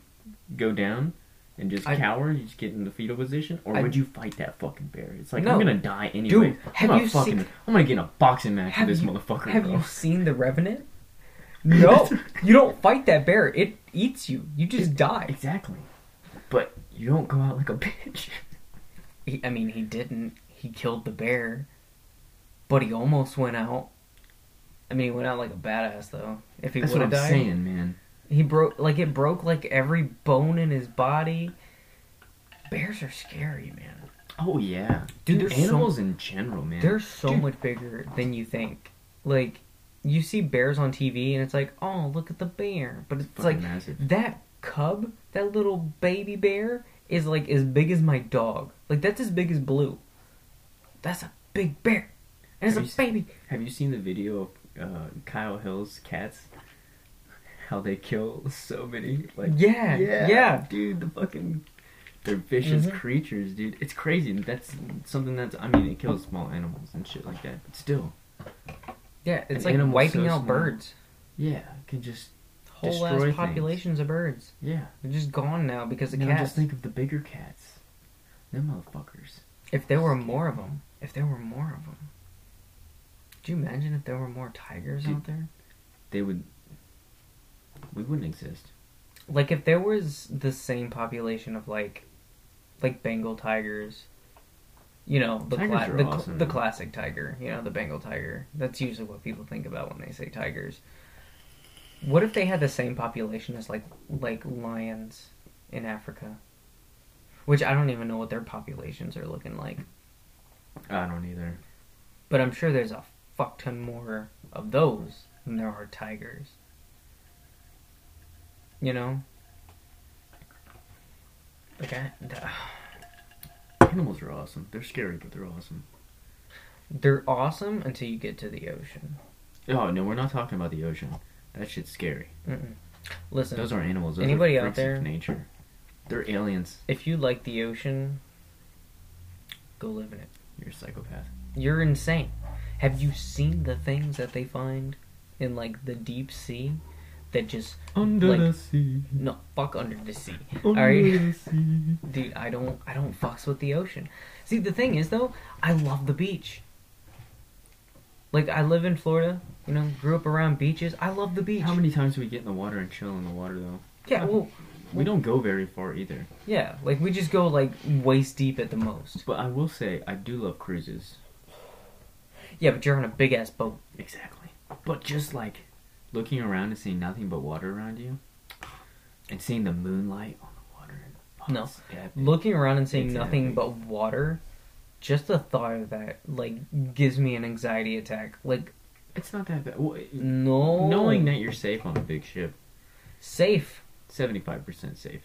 go down and just I- cower? You just get in the fetal position, or I- would you fight that fucking bear? It's like No. I'm gonna die anyway. Dude, I'm have gonna you fucking, seen- I'm gonna get in a boxing match with this you- motherfucker. Have bro. you seen The Revenant? No, you don't fight that bear. It eats you. You just die. Exactly. But you don't go out like a bitch. He, I mean, he didn't. He killed the bear, but he almost went out. I mean, he went out like a badass though. If he That's would what I'm have died, saying, man. He broke like it broke like every bone in his body. Bears are scary, man. Oh yeah, Dude, dude. there's so- animals in general, man. They're so Dude. much bigger than you think. Like, you see bears on TV, and it's like, oh, look at the bear. But it's fucking like massive. that cub, that little baby bear, is like as big as my dog. Like that's as big as Blue. That's a big bear. and it's Have a baby. Have you seen the video of uh, Kyle Hill's cats? How they kill so many? Like Yeah, yeah. dude. The fucking they're vicious Mhm. creatures, dude. It's crazy. That's something that's. I mean, it kills small animals and shit like that, but still, Yeah, it's like wiping so out small. birds. yeah, can just Whole Destroy ass things. populations of birds. yeah. They're just gone now because of cats. just think of the bigger cats. Them motherfuckers. If there were more of them, if there were more of them, could you imagine if there were more tigers Dude. out there? They would. We wouldn't exist. Like if there was the same population of like, like Bengal tigers, you know, the cla- the, awesome. the classic tiger, you know, the Bengal tiger. That's usually what people think about when they say tigers. What if they had the same population as like like lions in Africa? Which I don't even know what their populations are looking like. I don't either. But I'm sure there's a fuck ton more of those than there are tigers. You know? Like I, Animals are awesome. They're scary, but they're awesome. they're awesome until you get to the ocean. Oh no, we're not talking about the ocean. That shit's scary. Mm-mm. Listen, Those aren't animals. Those Anybody are out there? Nature. They're aliens. if you like the ocean, go live in it. You're a psychopath. You're insane. Have you seen the things that they find in like the deep sea that just Under Like- the sea. no fuck under the sea. Under Alright. the sea. Dude, I don't I don't fucks with the ocean. See, the thing is though, I love the beach. Like I live in Florida, you know, grew up around beaches. I love the beach. How many times do we get in the water and chill in the water though? Yeah, well, We don't go very far either. yeah, like we just go like waist deep at the most. But I will say, I do love cruises. Yeah, but you're on a big ass boat. Exactly. But just like looking around and seeing nothing but water around you, and seeing the moonlight on the water. No. epic. Looking around and seeing It's nothing epic. but water, just the thought of that like gives me an anxiety attack. Like It's not that bad. Well, no, Knowing that you're safe on a big ship, safe. seventy-five percent safe.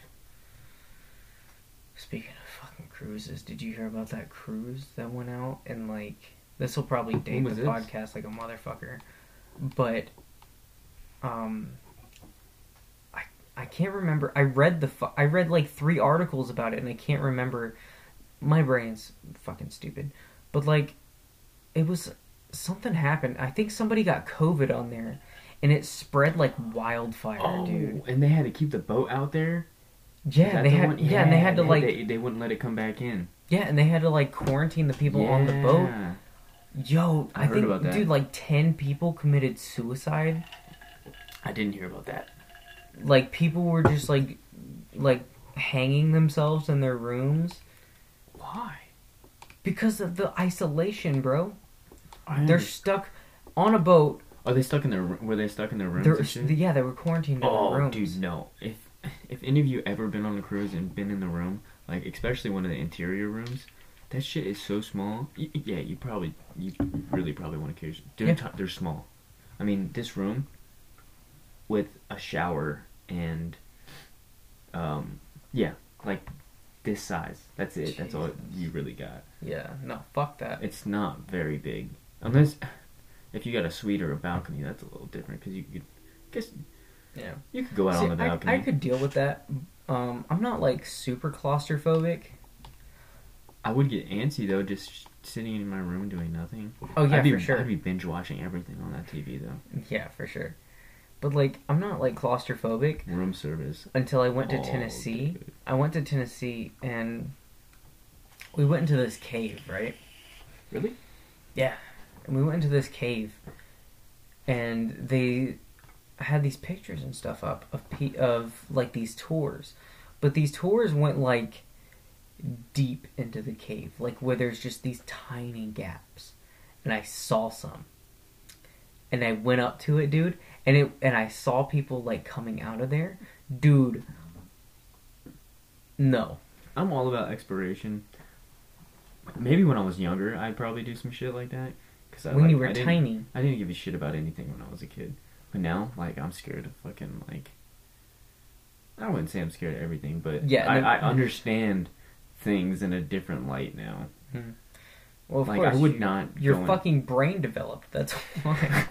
Speaking of fucking cruises, did you hear about that cruise that went out and like this will probably date the this? podcast like a motherfucker, but um, I I can't remember. I read the fu- I read like three articles about it and I can't remember. My brain's fucking stupid, but like it was something happened. I think somebody got COVID on there, and it spread like wildfire, Oh, dude. and they had to keep the boat out there. Yeah, they the had one? yeah, and they had to like they, they wouldn't let it come back in. yeah, and they had to like quarantine the people on the boat. Yo, I I, heard think, about that. dude, like ten people committed suicide. I didn't hear about that. Like people were just like, like hanging themselves in their rooms Why? because of the isolation, bro. I They're stuck on a boat. Are they stuck in their? Were they stuck in their rooms? They're and shit? yeah, they were quarantined in Oh, their rooms. dude, no. If if any of you ever been on a cruise and been in the room, like especially one of the interior rooms, that shit is so small. Y- yeah, you probably you really probably want to carry. They're Yeah. ti- they're small. I mean, this room with a shower and um yeah, like this size. That's it. That's all you really got. Yeah, no, fuck that. It's not very big, unless if you got a suite or a balcony. That's a little different because you could guess Yeah, you could go out See, on the I, balcony. I could deal with that. Um, I'm not like super claustrophobic. I would get antsy though, just sitting in my room doing nothing. Oh yeah, I'd be, for sure. I'd be binge watching everything on that TV though. Yeah, for sure. But like, I'm not like claustrophobic Room service. until I went to Oh, Tennessee. dude. I went to Tennessee and we went into this cave, right? Really? Yeah. And we went into this cave and they had these pictures and stuff up of pe- of like these tours. But these tours went like deep into the cave, like where there's just these tiny gaps. And I saw some. And I went up to it, dude, and it and I saw people like coming out of there. Dude, no. I'm all about exploration. Maybe when I was younger, I'd probably do some shit like that. Cause I, when like, you were I tiny. I didn't give a shit about anything when I was a kid. But now, like, I'm scared of fucking like. I wouldn't say I'm scared of everything, but Yeah, I, no- I understand things in a different light now. Mm-hmm. Well, of like course, I would you- not. Your fucking brain developed. That's why.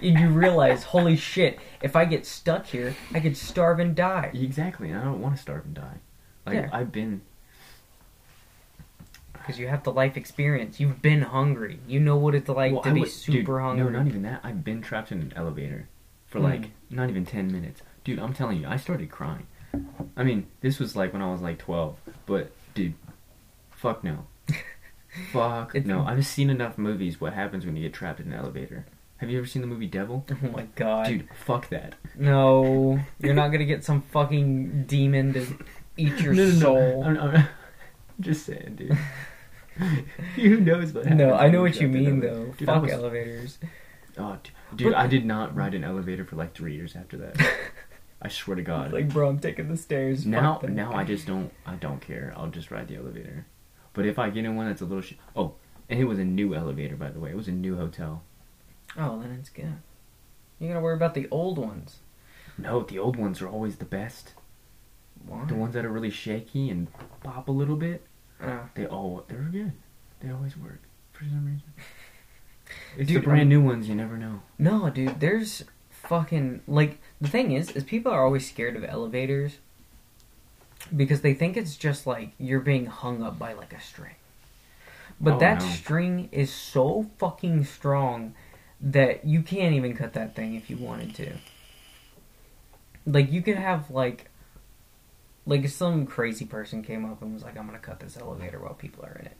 and you realize, holy shit! If I get stuck here, I could starve and die. Exactly, and I don't want to starve and die. Like Yeah. I've been. Because you have the life experience. You've been hungry. You know what it's like Well, to I be super dude, hungry. No, not even that. I've been trapped in an elevator for Hmm. like not even ten minutes, dude. I'm telling you, I started crying. I mean, this was like when I was like twelve, but dude, fuck no, fuck It's- no. I've seen enough movies. What happens when you get trapped in an elevator? Have you ever seen the movie Devil? Oh my god. Dude, fuck that. No, you're not gonna get some fucking demon to eat your no, no, soul. no. I'm, I'm, I'm just saying, dude. Who knows what happens? No, I know what you trapped in an mean though. Dude, Fuck was- elevators. Oh, dude, But- I did not ride an elevator for like three years after that. I swear to God. Like, bro, I'm taking the stairs. now, now I just don't. I don't care. I'll just ride the elevator. But if I get in one that's a little sh- oh, and it was a new elevator by the way. It was a new hotel. Oh, then it's good. You gotta worry about the old ones. No, the old ones are always the best. Why? The ones that are really shaky and pop a little bit. Uh, They all they're good. They always work for some reason. It's Dude, the brand um, new ones. You never know. no, dude. There's fucking like the thing is, is people are always scared of elevators because they think it's just like you're being hung up by like a string. But Oh, that no. string is so fucking strong that you can't even cut that thing if you wanted to. Like you could have like like if some crazy person came up and was like, I'm gonna cut this elevator while people are in it.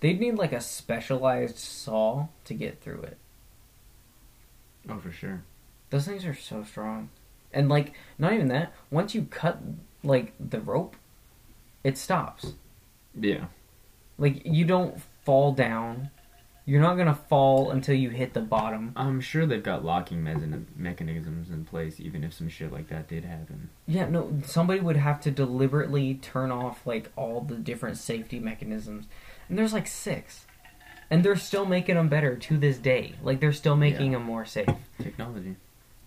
They'd need like a specialized saw to get through it. Oh, for sure. Those things are so strong. And like not even that, once you cut like the rope, it stops. Yeah. Like you don't fall down. You're not gonna fall until you hit the bottom. I'm sure they've got locking mechan- mechanisms in place, even if some shit like that did happen. Yeah, no, somebody would have to deliberately turn off like all the different safety mechanisms. And there's like six. And they're still making them better to this day. Like they're still making Yeah. them more safe. Technology.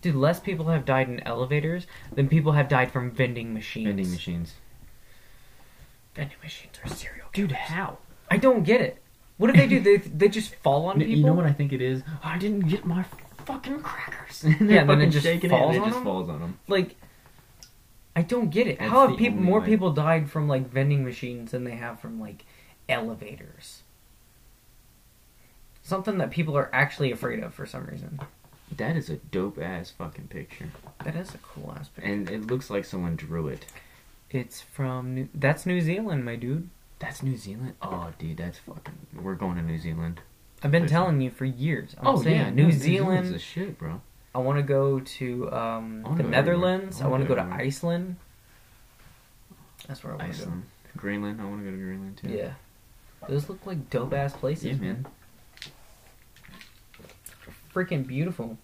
Dude, less people have died in elevators than people have died from vending machines. Vending machines. Vending machines are serial killers. Dude, how? I don't get it. What do they do? they they just fall on N- people. You know what I think it is? I didn't get my fucking crackers. and Yeah, they're and then it just shaking falls it. and on It just them? falls on them. like I don't get it. That's How have people more way. people died from like vending machines than they have from like elevators? Something that people are actually afraid of for some reason. That is a dope ass fucking picture, That is a cool aspect. and it looks like someone drew it. It's from New- that's New Zealand, my dude. That's New Zealand. Oh, dude, that's fucking. We're going to New Zealand. I've been telling you for years. I'm oh saying yeah, New no, Zealand. Zealand's the shit, bro. I want to go to um, the go. Netherlands. I I wanna go go to. Iceland. That's where I want to go. Greenland. I want to go to Greenland too. Yeah. Those look like dope ass places, Yeah, man. Freaking beautiful.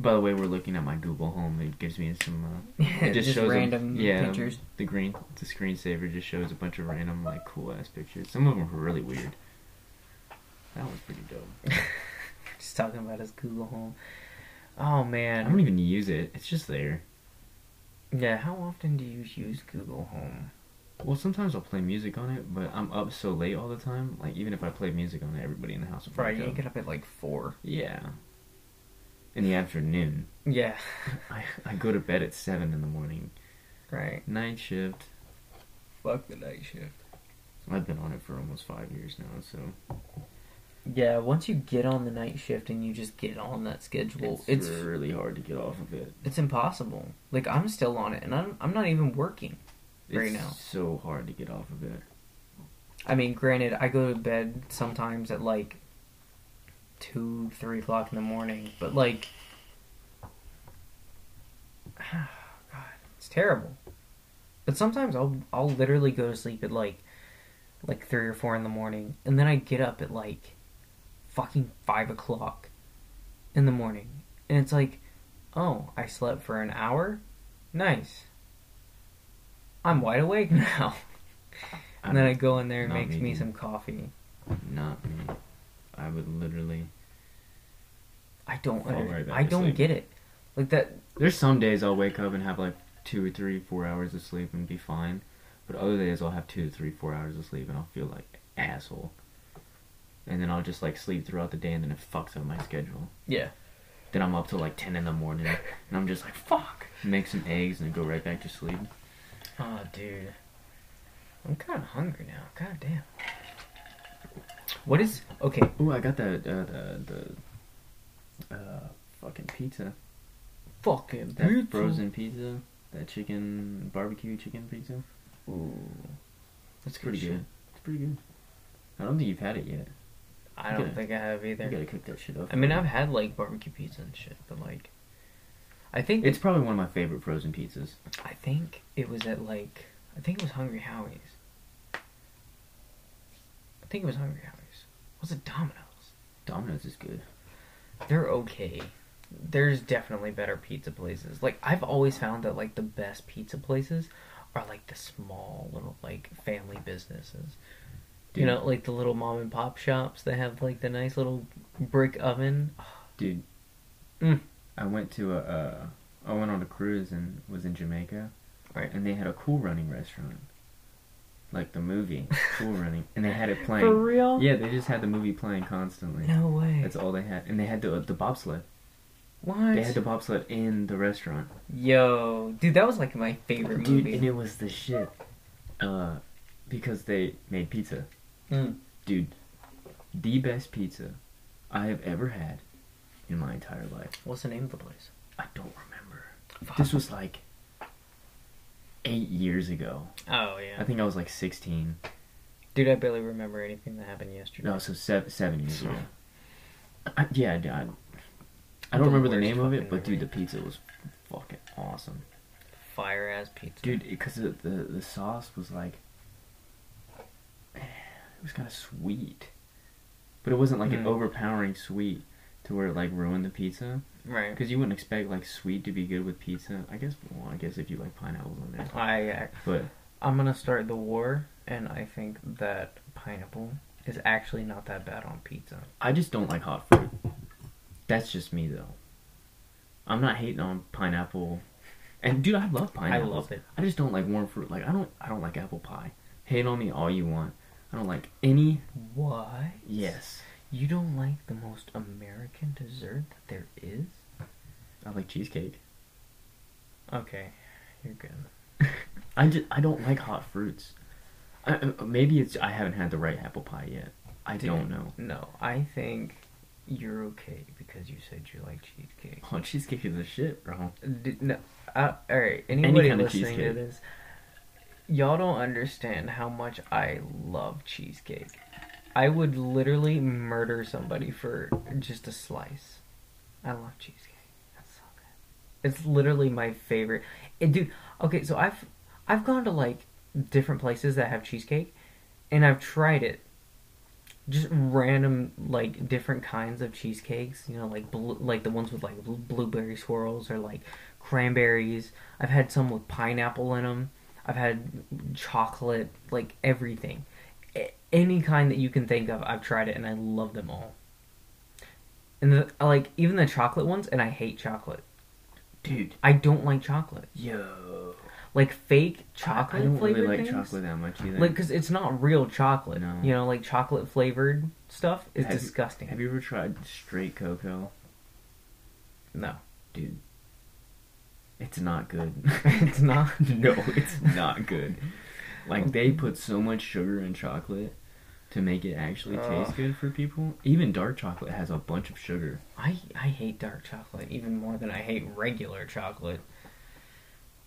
By the way, we're looking at my Google Home. It gives me some. Uh, it just, just, shows a- random yeah, pictures. The green, the screensaver just shows a bunch of random like cool ass pictures. Some of them were really weird. That was pretty dope. Just talking about his Google Home. Oh man, I don't even use it. It's just there. Yeah, how often do you use Google Home? Well, sometimes I'll play music on it, but I'm up so late all the time. Like even if I play music on it, everybody in the house will Right, wake you get up at like four. Yeah. In the afternoon, Yeah. I I go to bed at seven in the morning. Right. Night shift. Fuck the night shift. I've been on it for almost five years now, so Yeah, once you get on the night shift and you just get on that schedule, it's, it's really hard to get off of it. it's impossible. Like I'm still on it, and I'm I'm not even working. Right It's now. so hard to get off of it. I mean, granted, I go to bed sometimes at like two, three o'clock in the morning, but like, God, it's terrible. But sometimes I'll I'll literally go to sleep at like like three or four in the morning, and then I get up at like fucking five o'clock in the morning, and it's like, oh, I slept for an hour, nice. I'm wide awake now. And then I go in there and makes me, me some coffee. Not me. I would literally. I don't under- right I don't sleep. get it. Like that There's some days I'll wake up and have like two or three, four hours of sleep and be fine. But other days I'll have two, three, four hours of sleep and I'll feel like asshole. and then I'll just like sleep throughout the day, and then it fucks up my schedule. Yeah. Then I'm up till like ten in the morning, and I'm just like fuck. Make some eggs and then go right back to sleep. Oh, dude. I'm kind of hungry now. God damn. What is okay? Ooh, I got the uh, the the uh fucking pizza. Fucking That frozen pizza. That chicken barbecue chicken pizza. Ooh, that's pretty good. It's pretty good. I don't think you've had it yet. I You don't gotta- think I have either. You gotta cook that shit up. I mean, I've had like barbecue pizza and shit, but like, I think It's probably one of my favorite frozen pizzas. I think it was at like I think it was Hungry Howie's. I think it was Hungry Howie's. Was it Domino's? Domino's is good. They're okay. There's definitely better pizza places. Like I've always found that like the best pizza places are like the small little like family businesses. You know, like the little mom and pop shops that have like the nice little brick oven. Dude, Mm. I went to a, uh, I went on a cruise and was in Jamaica, Right. And they had a Cool Running restaurant, like the movie Cool Running, and they had it playing. For real? Yeah, they just had the movie playing constantly. No way. That's all they had, and they had the the bobsled. what? They had the bobsled in the restaurant. Yo, dude, that was like my favorite Dude, movie. and it was the shit. Uh, because they made pizza. Mm. Dude, the best pizza I have ever had in my entire life. What's the name of the place? I don't remember. This was like eight years ago. Oh yeah. I think I was like 16. Dude, I barely remember anything that happened yesterday. No, so seven, seven years ago. I, yeah, I, I don't remember the worst name of it, fucking but dude, the pizza was fucking awesome. Fire ass pizza. Dude, because the, the the sauce was like, it was kind of sweet, but it wasn't like an Mm. overpowering sweet to where it like ruined the pizza. Right. Because you wouldn't expect like sweet to be good with pizza. I guess. Well, I guess if you like pineapples on there, I uh, but I'm gonna start the war, and I think that pineapple is actually not that bad on pizza. I just don't like hot fruit. That's just me though. I'm not hating on pineapple, and dude, I love pineapple. I love it. I just don't like warm fruit. Like I don't. I don't like apple pie. Hate on me all you want. I don't like any. What? Yes. You don't like the most American dessert that there is? I like cheesecake. Okay, you're good. I just I don't like hot fruits. I, uh, maybe it's I haven't had the right apple pie yet. I Dude, don't know. No, I think you're okay because you said you like cheesecake. Oh, cheesecake is the shit, bro. D- no, uh, all right. Anybody kind of listening to cheesecake. this, y'all don't understand how much I love cheesecake. I would literally murder somebody for just a slice. I love cheesecake. That's so good. It's literally my favorite. It, dude, okay, so I've I've gone to like different places that have cheesecake, and I've tried it. Just random like different kinds of cheesecakes, you know, like blue, like the ones with like bl- blueberry swirls or like cranberries. I've had some with pineapple in them. I've had chocolate, like everything, any kind that you can think of. I've tried it and I love them all. And the, like even the chocolate ones, and I hate chocolate. Dude. I don't like chocolate. Yo. Like fake chocolate I don't really like things. chocolate that much either. Like, cause it's not real chocolate. No. You know, like chocolate flavored stuff is Have you- disgusting. Have you ever tried straight cocoa? No, Dude. It's not good. it's not. no, it's not good. Like they put so much sugar in chocolate to make it actually taste Ugh. good for people. Even dark chocolate has a bunch of sugar. I I hate dark chocolate even more than I hate regular chocolate.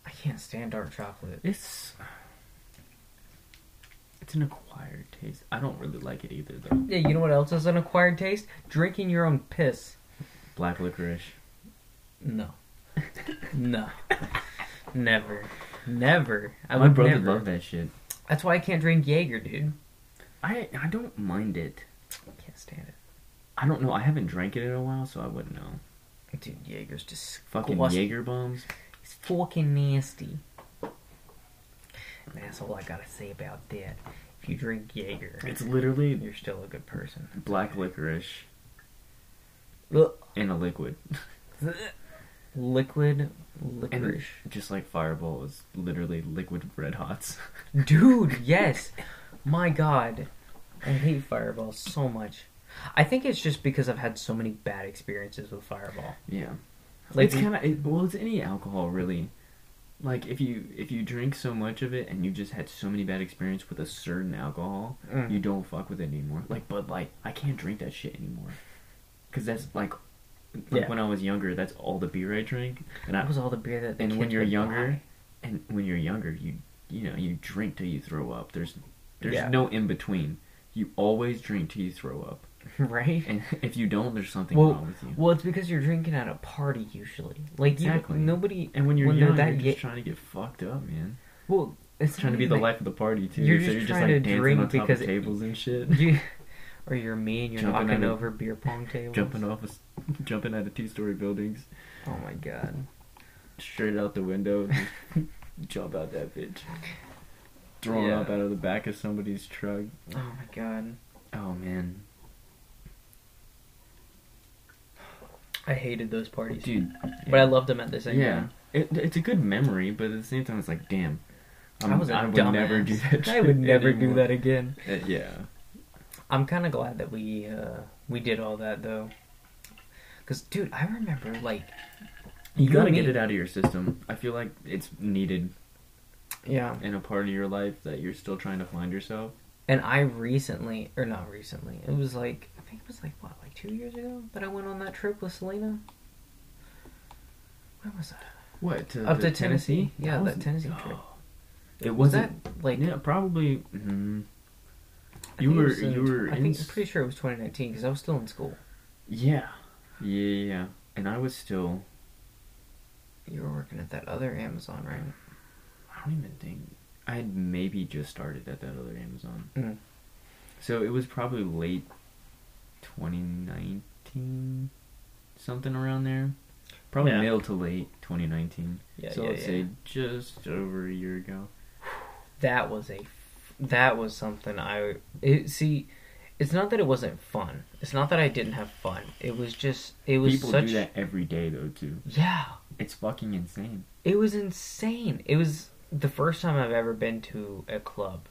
I can't stand dark chocolate. It's it's an acquired taste. I don't really like it either though. Yeah, you know what else is an acquired taste? Drinking your own piss. Black licorice. No. no. Never. Never. I My would brother never. loved that shit. That's why I can't drink Jaeger, dude. I I don't mind it. I can't stand it. I don't know. I haven't drank it in a while, so I wouldn't know. Dude, Jaeger's just Fucking Jaeger bombs. It's fucking nasty. And that's all I gotta say about that. If you drink Jaeger, It's literally you're still a good person. black licorice Ugh. in a liquid. Liquid And just like Fireball is literally liquid red hots. Dude, yes. My god. I hate Fireball so much. I think it's just because I've had so many bad experiences with Fireball. Yeah. Like it's kind of it, well, it's any alcohol really. Like if you if you drink so much of it and you just had so many bad experience with a certain alcohol, Mm. you don't fuck with it anymore. Like Bud Light, I can't drink that shit anymore. Cause that's like, like Yeah. when I was younger, that's all the beer I drank. And I that was all the beer that the and when you're younger, buy. and when you're younger, you you know you drink till you throw up. There's there's Yeah. no in between. You always drink till you throw up, right? and if you don't, there's something Well, wrong with you. Well, it's because you're drinking at a party usually. Like you, Exactly. nobody. And when you're when young, that you're just trying to get fucked up, man. Well, it's Trying to be the life of the party too. You're so just you're just like to dancing drink on top because of tables and shit, You, or you're mean, you're Jumping knocking a- over beer pong tables. jumping off, of, jumping out of two-story buildings, Oh my god. straight out the window, jump out that bitch, throwing Yeah. up out of the back of somebody's truck. Oh my god. Oh man, I hated those parties, dude. but I loved them at the same yeah, time. it, it's a good memory, but at the same time, it's like, damn, I'm, I was a I would dumbass. never do that. I would never do that again. Uh, yeah, I'm kind of glad that we uh we did all that though. Cause dude, I remember like you gotta get me- it out of your system. I feel like it's needed yeah, in a part of your life that you're still trying to find yourself. and I recently or not recently, it was like I think it was like what like two years ago that I went on that trip with Selena. When was that? What to, Up to to Tennessee? Yeah, was- that Tennessee trip. It Was wasn't that like yeah, probably. mhm. You were in- you were I in. think I'm pretty sure it was 2019 because I was still in school. Yeah, yeah. And I was still. You were working at that other Amazon, right? I don't even think I had maybe just started at that other Amazon. Mm. So it was probably late 2019, something around there. Probably Yeah. middle to late 2019. Yeah, so yeah, let's yeah. say just over a year ago. that was a that was something I it, see. It's not that it wasn't fun. It's not that I didn't have fun. It was just it was People such do that every day though too. yeah. It's fucking insane. It was insane. It was the first time I've ever been to a club.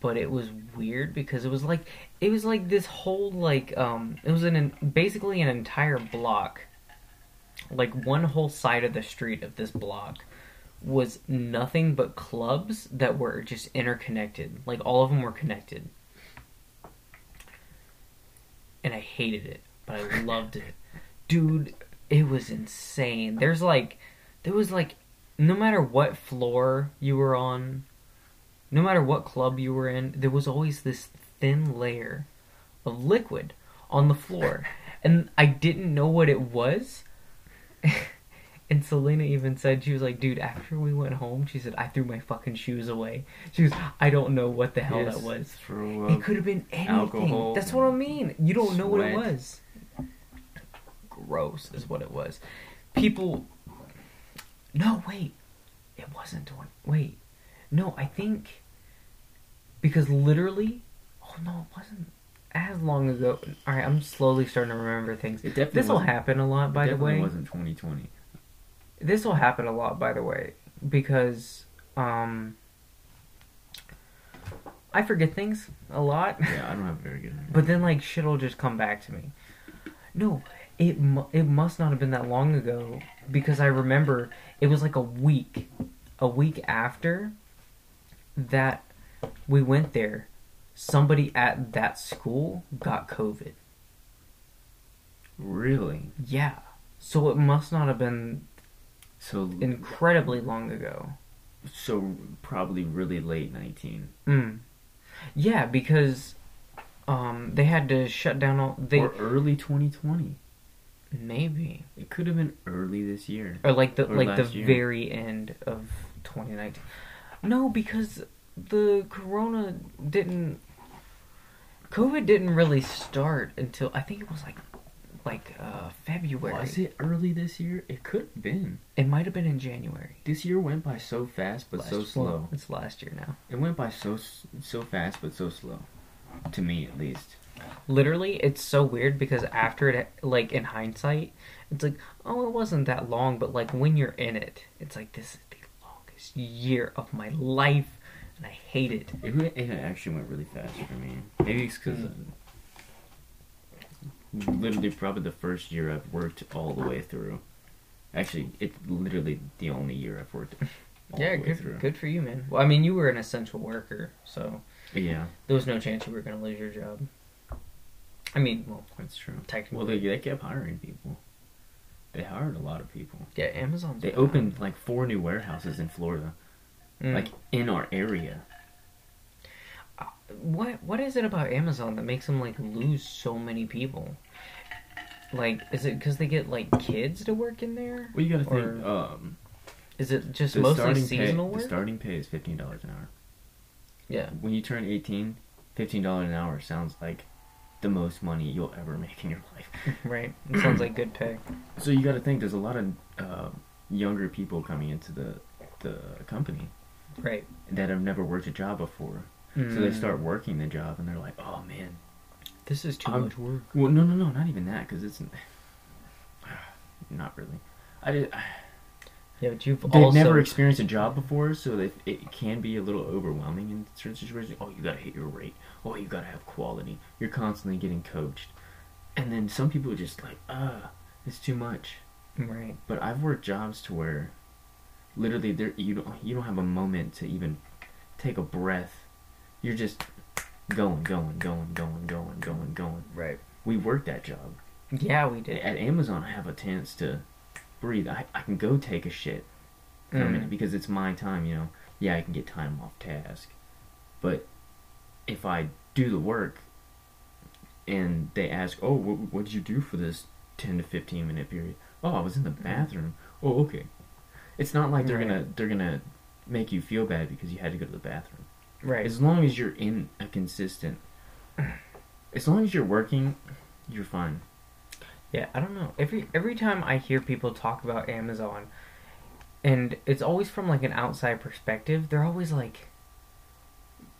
But it was weird because it was like it was like this whole like um it was an basically an entire block like one whole side of the street of this block was nothing but clubs that were just interconnected. Like all of them were connected. And I hated it, but I loved it. Dude, it was insane. There's like there was like no matter what floor you were on, no matter what club you were in, there was always this thin layer of liquid on the floor. And I didn't know what it was. and Selena even said, she was like, dude, after we went home, she said, I threw my fucking shoes away. She was, I don't know what the hell Yes, that was. It could have been anything. alcohol, That's what I mean. You don't know what it was. Gross is what it was. People. No, wait. It wasn't 20. Wait. No, I think. Because literally. Oh, no, it wasn't as long ago. Alright, I'm slowly starting to remember things. This will happen a lot, by it the definitely way. wasn't 2020. This will happen a lot, by the way. Because. um I forget things a lot. Yeah, I don't have very good. memory. But then like shit'll just come back to me. No, it mu- it must not have been that long ago because I remember it was like a week, a week after that we went there. Somebody at that school got COVID. really, Yeah, so it must not have been so incredibly long ago. so probably really late 19 Mm. Yeah, because um they had to shut down all they or early 2020. maybe It could have been early this year. or like the Or like the year. very end of 2019 no because the corona didn't covid didn't really start until i think it was like like uh february Was it early this year? It could have been. it might have been in january This year went by so fast but Last- so slow. well, it's last year now It went by so so fast but so slow. To me, at least. literally it's so weird because after it like in hindsight it's like oh it wasn't that long but like when you're in it it's like this is the longest year of my life and I hate it. It, it actually went really fast for me. Maybe it's because literally probably the first year I've worked all the way through. Actually, it's literally the only year I've worked yeah, good, through. good for you, man. Well, I mean, you were an essential worker, so Yeah, there was no chance you were going to lose your job. I mean, well, that's true. technically, Well, they, they kept hiring people. They hired a lot of people. yeah, Amazon. They been opened like four new warehouses in Florida, Mm. like in our area. What what is it about Amazon that makes them like lose so many people? Like, is it because they get like kids to work in there? Well, you got to think. Um, Is it just mostly seasonal pay, work? The starting pay is fifteen dollars an hour. yeah, When you turn 18, 15 dollars an hour sounds like the most money you'll ever make in your life. right. It sounds like good pay. So you got to think there's a lot of uh, younger people coming into the the company Right. that have never worked a job before. So they Mm. start working the job and they're like, "Oh man, This is too I'm- much work. Well, no, no, no, not even that, because it's not really. I did. Yeah, but you've They've also never experienced a job before, so they, it can be a little overwhelming in certain situations. Oh, you gotta hit your rate. Oh, you gotta have quality. You're constantly getting coached, and then some people are just like, ah, it's too much. right. But I've worked jobs to where, literally, there you don't you don't have a moment to even take a breath. You're just going, going, going, going, going, going, going. Right. We worked that job. Yeah, we did. At Amazon, I have a chance to breathe. I, I can go take a shit for a Mm. minute because it's my time, you know. Yeah, I can get time off task. But if I do the work and they ask, oh, what, what did you do for this 10 to 15 minute period? Oh, I was in the bathroom. Oh, okay. It's not like they're Right. gonna they're gonna make you feel bad because you had to go to the bathroom. Right. As long as you're in a consistent, as long as you're working, you're fine. Yeah, I don't know. Every every time I hear people talk about Amazon, and it's always from like an outside perspective, they're always like,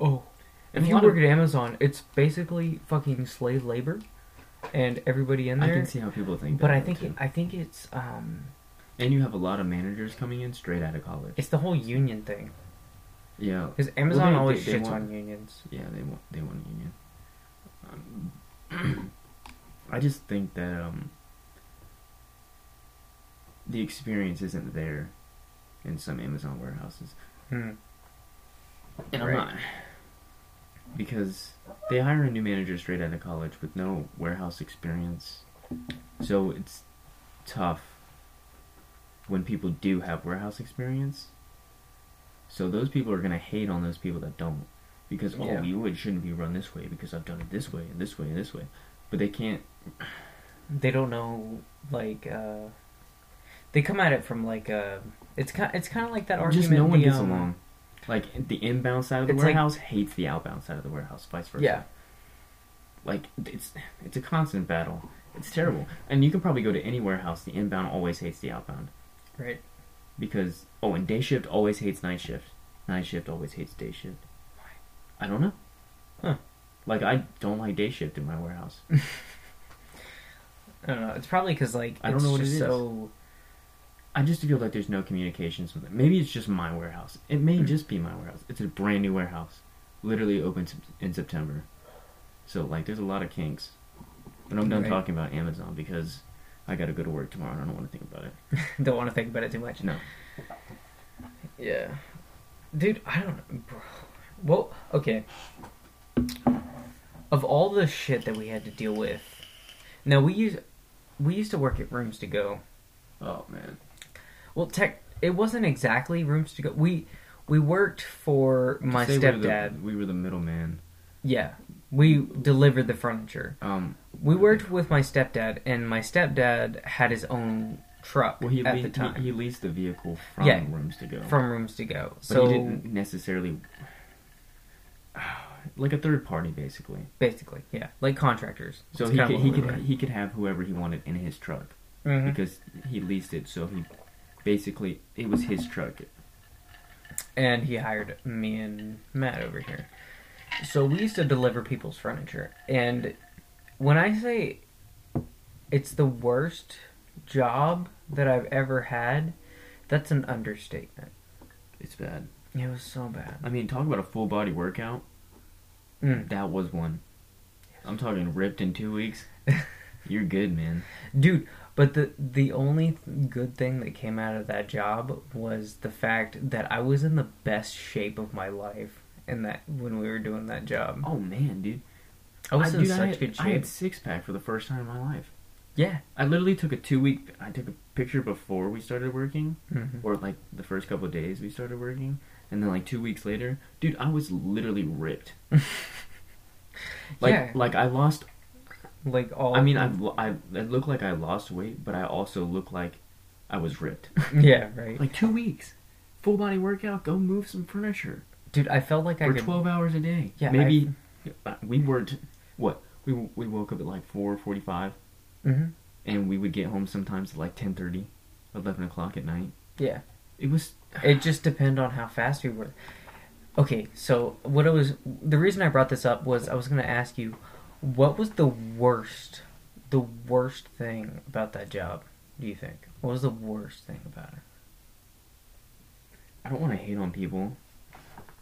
"Oh, if you work of- at Amazon, it's basically fucking slave labor, and everybody in there." I can see how people think. but that, I think it, I think it's um And you have a lot of managers coming in straight out of college. it's the whole union thing yeah, because Amazon they- always they- they shits want- on unions. yeah, they want they want a union. Um, I just think that um, the experience isn't there in some Amazon warehouses, Hmm. and I'm not because they hire a new manager straight out of college with no warehouse experience, so it's tough when people do have warehouse experience. So those people are gonna hate on those people that don't, because Yeah. oh, you it shouldn't be run this way because I've done it this way and this way and this way, but they can't. They don't know like uh, they come at it from like uh, it's kind it's kind of like that argument. Just no one the, gets um, along. Like the inbound side of the It's like- warehouse hates the outbound side of the warehouse, vice versa. Yeah. Like it's it's a constant battle. It's terrible, and you can probably go to any warehouse. The inbound always hates the outbound. Right. Because oh, and day shift always hates night shift. Night shift always hates day shift. Why? I don't know. Huh. Like I don't like day shift in my warehouse. I don't know. It's probably because like I don't know what it is. so I just feel like there's no communications with it. Maybe it's just my warehouse. It may Hmm. just be my warehouse. It's a brand new warehouse, literally opened in September. So like, there's a lot of kinks. But I'm done Right. talking about Amazon because I got to go to work tomorrow and I don't want to think about it. don't want to think about it too much. No. Yeah, dude, I don't know, bro. Well, okay. Of all the shit that we had to deal with, now we use we used to work at Rooms to Go. Oh man. Well, tech, it wasn't exactly Rooms to Go. We we worked for my Say we're the- stepdad. We were the middleman. Yeah, we delivered the furniture. Um, We worked with my stepdad, and my stepdad had his own truck well, he, at le- the time he he leased the vehicle from Yeah. Rooms to Go. from Rooms to Go. but So he didn't necessarily like a third party basically. basically, yeah, like contractors. So It's he could he could he could have whoever he wanted in his truck Mhm. because he leased it. So he basically it was his truck. and he hired me and Matt over here. So we used to deliver people's furniture, and when I say it's the worst job that I've ever had, that's an understatement. It's bad. It was so bad. I mean, talk about a full body workout. Mm. That was one. I'm talking ripped in two weeks. You're good, man. Dude, but the the only good thing that came out of that job was the fact that I was in the best shape of my life in that when we were doing that job. Oh man, dude. I was in dude, such I had, good I had six pack for the first time in my life. Yeah. I literally took a two week. I took a picture before we started working, Mhm. or like the first couple of days we started working, and then like two weeks later, dude, I was literally ripped. Like Yeah. like I lost. Like all. I mean, I I I look like I lost weight, but I also look like I was ripped. Yeah. Right. like two weeks, full body workout. Go move some furniture Dude, I felt like I for could. twelve hours a day. Yeah, maybe uh, we weren't. What we we woke up at like four forty five. Mhm. and we would get home sometimes at like 10.30 11 o'clock at night Yeah. it was It just depended on how fast we were. Okay, so what I was the reason I brought this up was I was going to ask you what was the worst the worst thing about that job, do you think? What was the worst thing about it? i don't want to hate on people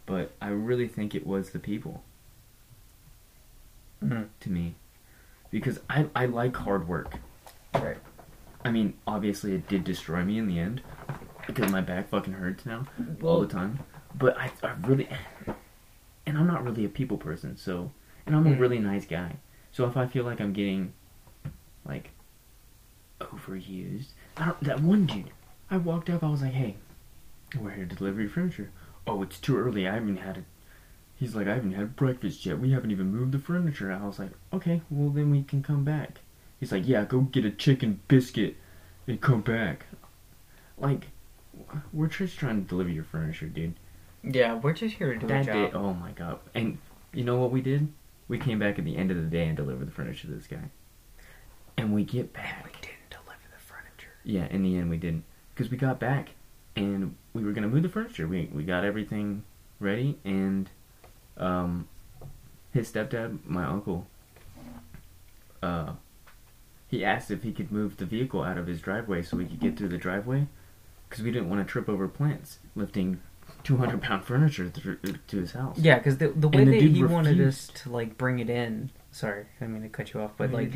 but i really think it was the people Mhm. to me because i i like hard work Right. i mean obviously it did destroy me in the end because my back fucking hurts now all the time but i, I really and i'm not really a people person so and i'm a Mm. really nice guy so if i feel like i'm getting like overused I don't, that one dude i walked up i was like hey we're here to deliver your furniture oh it's too early. I haven't had it he's like i haven't had breakfast yet. We haven't even moved the furniture. I was like okay well then we can come back. He's like yeah go get a chicken biscuit and come back. Like we're just trying to deliver your furniture dude. Yeah, we're just here to do a that job. day oh my god. And you know what we did? We came back at the end of the day and delivered the furniture to this guy. And we get back. We didn't deliver the furniture. yeah, in the end we didn't. Because we got back and we were gonna move the furniture. We we got everything ready and um, his stepdad, my uncle, uh, he asked if he could move the vehicle out of his driveway so we could get through the driveway because we didn't want to trip over plants lifting two hundred pound furniture through, to his house. Yeah, because the the way the that he wanted us to like bring it in. Sorry, I mean to cut you off, but But like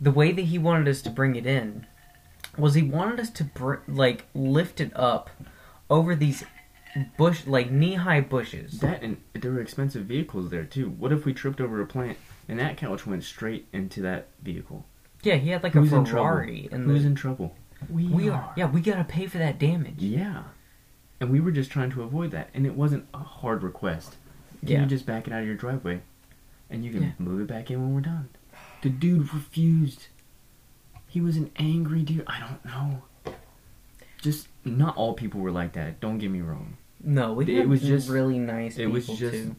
the way that he wanted us to bring it in was he wanted us to br- like lift it up over these bush like knee high bushes. that and there were expensive vehicles there too. What if we tripped over a plant and that couch went straight into that vehicle? Yeah, he had like Who's a in Ferrari, trouble? and Who's the, in trouble? We, we are. Yeah, we gotta pay for that damage. Yeah. And we were just trying to avoid that. And it wasn't a hard request. Can Yeah. you just back it out of your driveway? And you can Yeah. move it back in when we're done. The dude refused. He was an angry dude. I don't know. Just not all people were like that. Don't get me wrong. No, we It was just- really nice. it was just- too.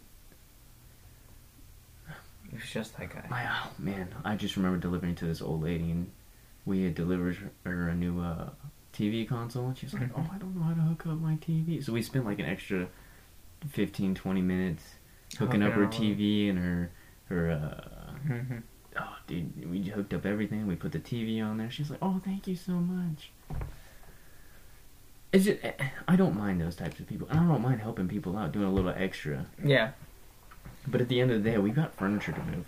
It was just that guy. My oh man, I just remember delivering to this old lady and we had delivered her a new uh, TV console and she's like, Mhm. "Oh, I don't know how to hook up my TV." So we spent like an extra 15 20 minutes hooking up her Hooking it all up. TV and her her uh hmm oh dude, we hooked up everything. We put the TV on there. She's like, "Oh, thank you so much." It's just, I don't mind those types of people. and I don't mind helping people out, doing a little extra. Yeah, But at the end of the day, we've got furniture to move,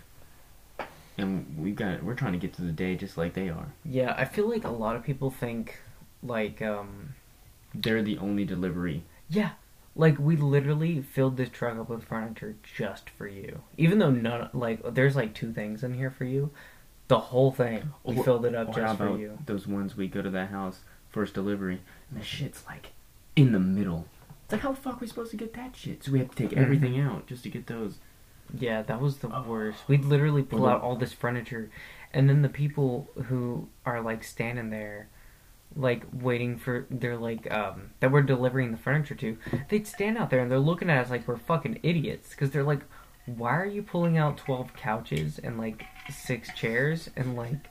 and we got we're trying to get to the day just like they are. yeah. I feel like a lot of people think like um They're the only delivery. Yeah, like we literally filled this truck up with furniture just for you. Even though none, like, there's like two things in here for you. The whole thing, we Or- filled it up just for you. those ones we go to that house first delivery, and the shit's like in the middle. It's like how the fuck are we supposed to get that shit? So we have to take Mhm. everything out just to get those. Yeah, that was the Oh. worst. We'd literally pull out all this furniture, and then the people who are like standing there, like waiting for, they're like, um, that we're delivering the furniture to, they'd stand out there and they're looking at us like we're fucking idiots. Because they're like, why are you pulling out 12 couches and like six chairs and like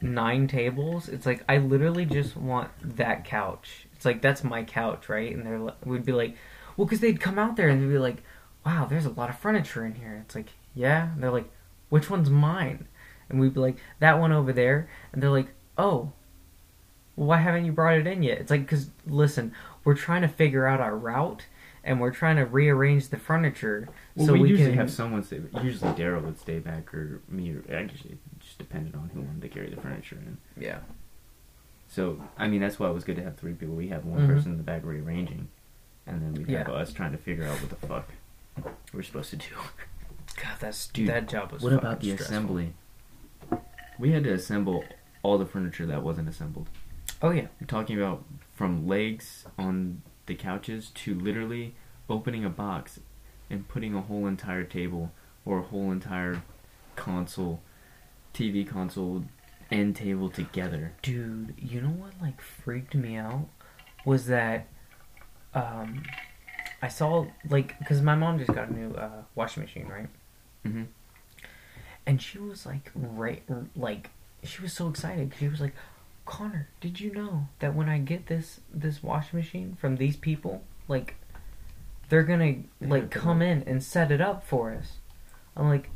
nine tables? It's like, I literally just want that couch. It's like, that's my couch, right? And they're we'd be like, well, because they'd come out there and they'd be like, wow, there's a lot of furniture in here. It's like, yeah. And they're like, which one's mine? And we'd be like, that one over there. And they're like, oh, why haven't you brought it in yet? It's like, because, listen, we're trying to figure out our route. and we're trying to rearrange the furniture Well, so we, we, usually can have someone stay. Usually Daryl would stay back, or me, or actually it just depended on who wanted to carry the furniture in. yeah So I mean, that's why it was good to have three people. We have one Mhm. person in the back rearranging, and then we have Yeah. us trying to figure out what the fuck we're supposed to do. God that's Dude, that job was What about the stressful. assembly? We had to assemble all the furniture that wasn't assembled. Oh yeah You're talking about from legs on the couches to literally opening a box and putting a whole entire table or a whole entire console, TV console, end table together. dude you know what like freaked me out was that um i saw like because my mom just got a new uh washing machine right Mhm. and she was like right like she was so excited she was like connor did you know that when i get this this washing machine from these people like they're gonna like come in and set it up for us. I'm like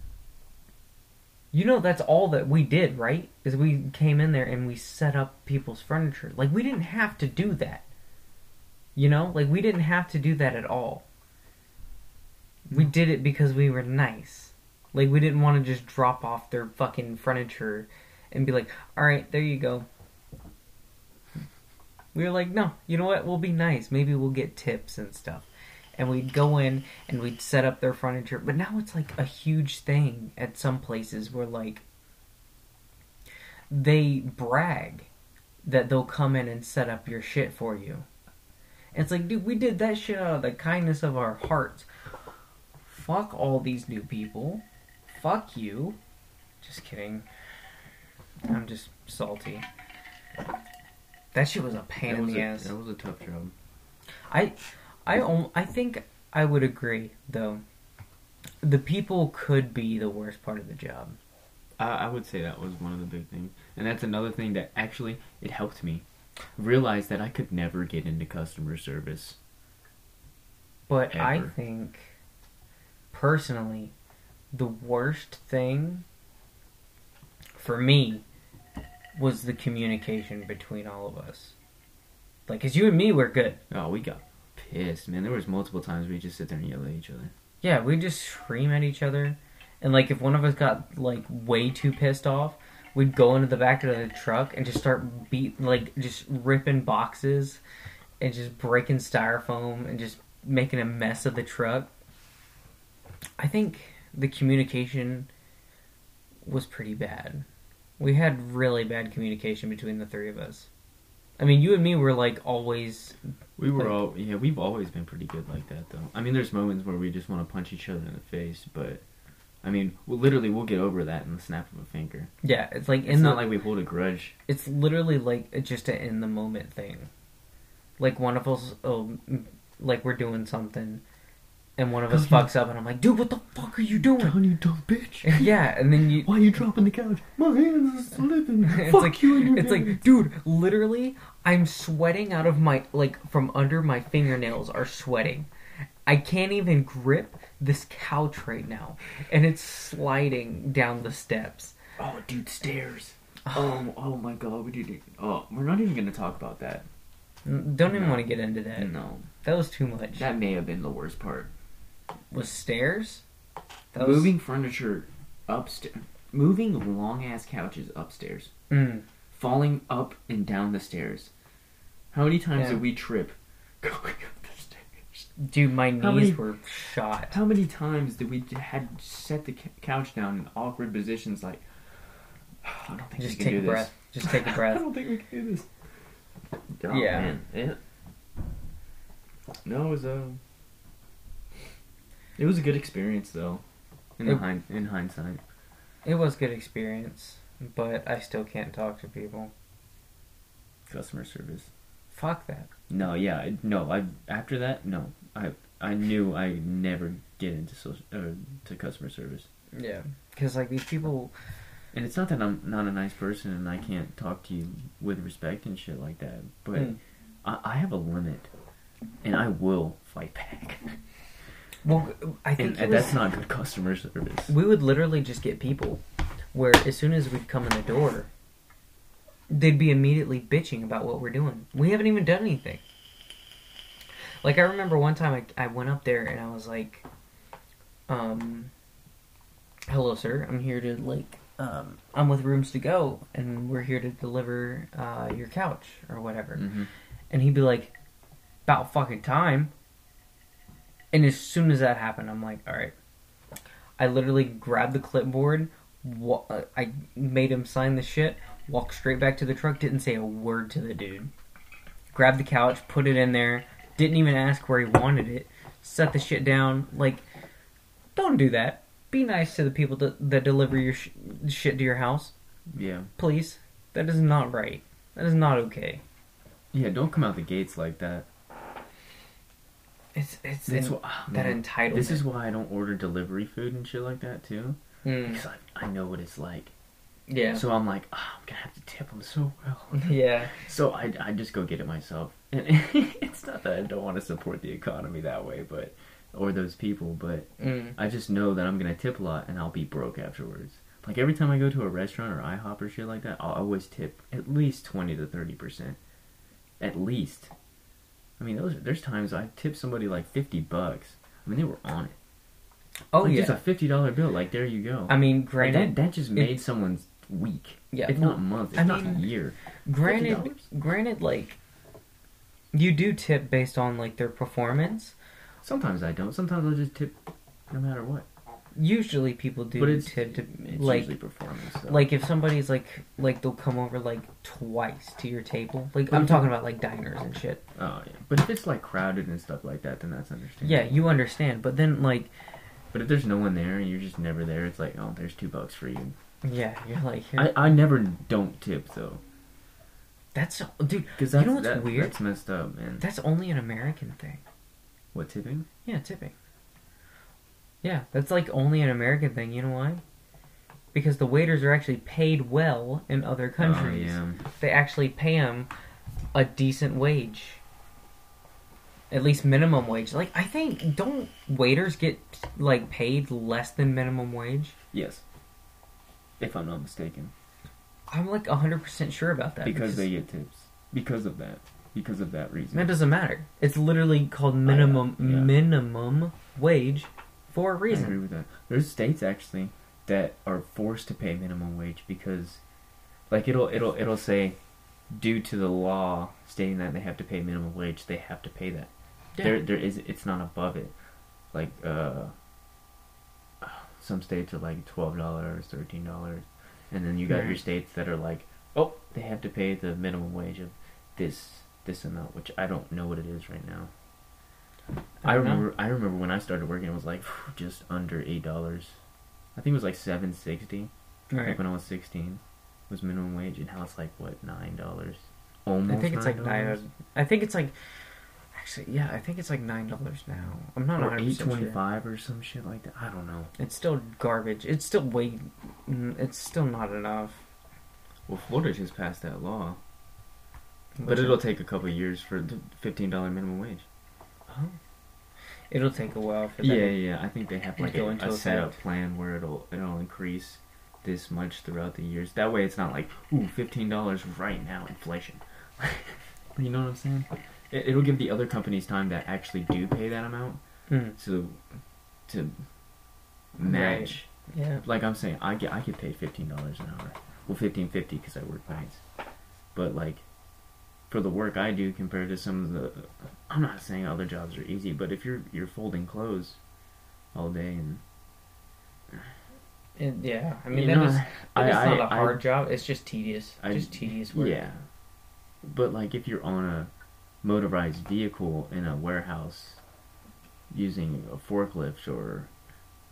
you know that's all that we did right? Is we came in there and we set up people's furniture. Like we didn't have to do that. You know? Like we didn't have to do that at all. We did it because we were nice. Like we didn't want to just drop off their fucking furniture and be like, "All right, there you go." We were like, "No, you know what? We'll be nice. Maybe we'll get tips and stuff." And we'd go in and we'd set up their furniture. But now it's like a huge thing at some places where like they brag that they'll come in and set up your shit for you. It's like, dude, we did that shit out of the kindness of our hearts. Fuck all these new people. Fuck you. Just kidding. I'm just salty. That shit was a pain That in the a, ass. that was a tough job. I, I, I think I would agree though. The people could be the worst part of the job. I, I would say that was one of the big things, and that's another thing that actually it helped me realize that I could never get into customer service. But I think, personally, the worst thing for me was the communication between all of us. Like, cause you and me were good. Oh, we got pissed, man. There was multiple times we just sit there and yell at each other. Yeah, we just scream at each other, and like if one of us got like way too pissed off, we'd go into the back of the truck and just start beat like just ripping boxes, and just breaking styrofoam and just making a mess of the truck. I think the communication was pretty bad. We had really bad communication between the three of us. I mean, you and me were like always We were Like- all yeah. We've always been pretty good like that, though. I mean, there's moments where we just want to punch each other in the face, but I mean, we'll, literally, we'll get over that in the snap of a finger. yeah. It's like It's not like we hold a grudge. it's literally like just an in the moment thing. Like one of us, oh, like we're doing something, and one of us fucks up, and I'm like, dude, what the fuck are you doing? you dumb bitch! yeah, and then you, Why are you dropping the couch? My hands are slipping. it's Fuck like, you and your it's like, dude, literally, I'm sweating out of my like from under my fingernails are sweating. I can't even grip this couch right now, and it's sliding down the steps. Oh, dude, stairs. Oh, oh my god, we did. Oh, we're not even gonna talk about that. Don't even No. want to get into that. No, That was too much. that may have been the worst part. Was stairs. That was- moving furniture upstairs, moving long ass couches upstairs, Mm. falling up and down the stairs. How many times Yeah. did we trip going up the stairs? Dude, my knees How many- were shot. How many times did we had set the couch down in awkward positions like? I don't think Just we can take do a this. breath. Just take a I breath. I don't think we can do this. Oh, Yeah. man. It, no, it was a. It was a good experience though. In, It- hind, in hindsight, It was good experience, but I still can't talk to people. customer service. Fuck that. No, yeah, I- no. I after that, no. I I knew I never get into social uh, to customer service. Yeah, because like these people. And it's not that I'm not a nice person and I can't talk to you with respect and shit like that, but Mm. I, I have a limit, and I will fight back. Well, I think and and was- that's not good customer service. we would literally just get people where as soon as we'd come in the door, they'd be immediately bitching about what we're doing. We haven't even done anything. Like I remember one time I, I went up there and I was like, um, "Hello, sir. I'm here to like, um, I'm with Rooms to Go, and we're here to deliver uh, your couch or whatever." hmm And he'd be like, "About fucking time." And as soon as that happened, I'm like, "All right." I literally grabbed the clipboard. Wa- uh, I made him sign the shit. Walked straight back to the truck. Didn't say a word to the dude. Grabbed the couch, put it in there. Didn't even ask where he wanted it. Set the shit down. Like, don't do that. Be nice to the people that, that deliver your sh- shit to your house, Yeah. please. That is not right. That is not okay. Yeah, don't come out the gates like that. It's it's That's what, ah, that man. entitlement. This is why I don't order delivery food and shit like that too. Mm, Because I, I know what it's like. yeah. So I'm like, oh, I'm gonna have to tip them so well. yeah. So I, I just go get it myself. And it's not that I don't want to support the economy that way, but or those people, but Mm. I just know that I'm gonna tip a lot and I'll be broke afterwards. Like every time I go to a restaurant or IHOP or shit like that, I'll always tip at least twenty to thirty percent. At least. I mean, those there's times I tip somebody like fifty bucks. I mean, they were on it. Oh like, yeah. just a fifty dollar bill. Like there you go. I mean, Like, granted, that that just it- made someone's week. Yeah, if not month, if I not mean, year. granted, $50? granted, like you do tip based on like their performance. Sometimes I don't. Sometimes I'll just tip no matter what. Usually, people do But it's, tip to it's like usually performance. So. like if somebody's like like they'll come over like twice to your table. Like But I'm talking about like diners and shit. oh yeah, but if it's like crowded and stuff like that, then that's understandable. Yeah, you understand, but then like But if there's no one there and you're just never there, it's like, oh, there's two bucks for you. yeah, you're like. I, I never don't tip though, that's dude. because You know what's that- weird? That's messed up, man. That's only an American thing. What tipping? Yeah, tipping. Yeah, that's like only an American thing. You know why? Because the waiters are actually paid well in other oh, countries. Oh, yeah. They actually pay them a decent wage. At least minimum wage. Like I think don't waiters get like paid less than minimum wage? Yes. If I'm not mistaken, I'm like 100% sure about that. because they get tips because of that, because of that reason. that doesn't matter. It's literally called minimum yeah. minimum wage for a I agree reason. with that. There's states actually that are forced to pay minimum wage because, like, it'll it'll it'll say, due to the law stating that they have to pay minimum wage, they have to pay that. Yeah. There there is it's not above it, like uh. Some states are like twelve dollars, thirteen dollars, and then you got your states that are like, oh, they have to pay the minimum wage of this this amount, which I don't know what it is right now. I, don't know. remember. I remember when I started working, it was like just under eight dollars. I think it was like seven sixty. Right. Like when I was sixteen, was minimum wage, and now it's like what nine dollars. Almost. I think it's like $9? nine. I think it's like. Actually, yeah, I think it's like nine dollars now. I'm not or 100 eight percent twenty sure. or some shit like that. I don't know. It's still garbage. It's still way. mm, It's still not enough. Well, Florida just passed that law, but it'll take a couple of years for the fifteen dollar minimum wage. Oh. It'll take a while for that. Yeah, yeah. I think they have like a, a set up plan where it'll it'll increase this much throughout the years. That way, it's not like ooh fifteen dollars right now inflation. you know what I'm saying? It, it'll give the other companies time that actually do pay that amount Mm, to to match. yeah. Like I'm saying, I get I get paid fifteen dollars an hour. Well, fifteen fifty because I work nights. But like, for the work I do compared to some of the, I'm not saying other jobs are easy, but if you're you're folding clothes all day and It, yeah. I mean, that know, is. I- It's I- not a I- hard job. It's just tedious. I- just tedious work. Yeah. But like if you're on a motorized vehicle in a warehouse using a forklift or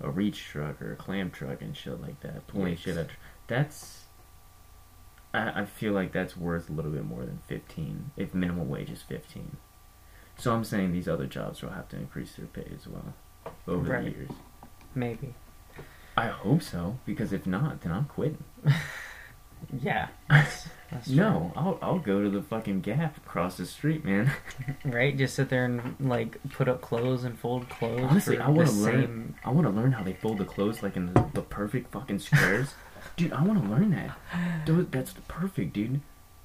a reach truck or a clamp truck and shit like that, pulling Yikes. shit out, that's I, I feel like that's worth a little bit more than fifteen if minimum wage is fifteen. So I'm saying these other jobs will have to increase their pay as well over Right. the years. Maybe. I hope so because if not, then I'm quitting. Yeah. That's, that's. No, I'll I'll go to the fucking Gap across the street, man. Right? Just sit there and like put up clothes and fold clothes. Honestly, I want to learn. same- I want to learn how they fold the clothes like in the, the perfect fucking squares. Dude, I want to learn that. Dude, that's perfect, dude.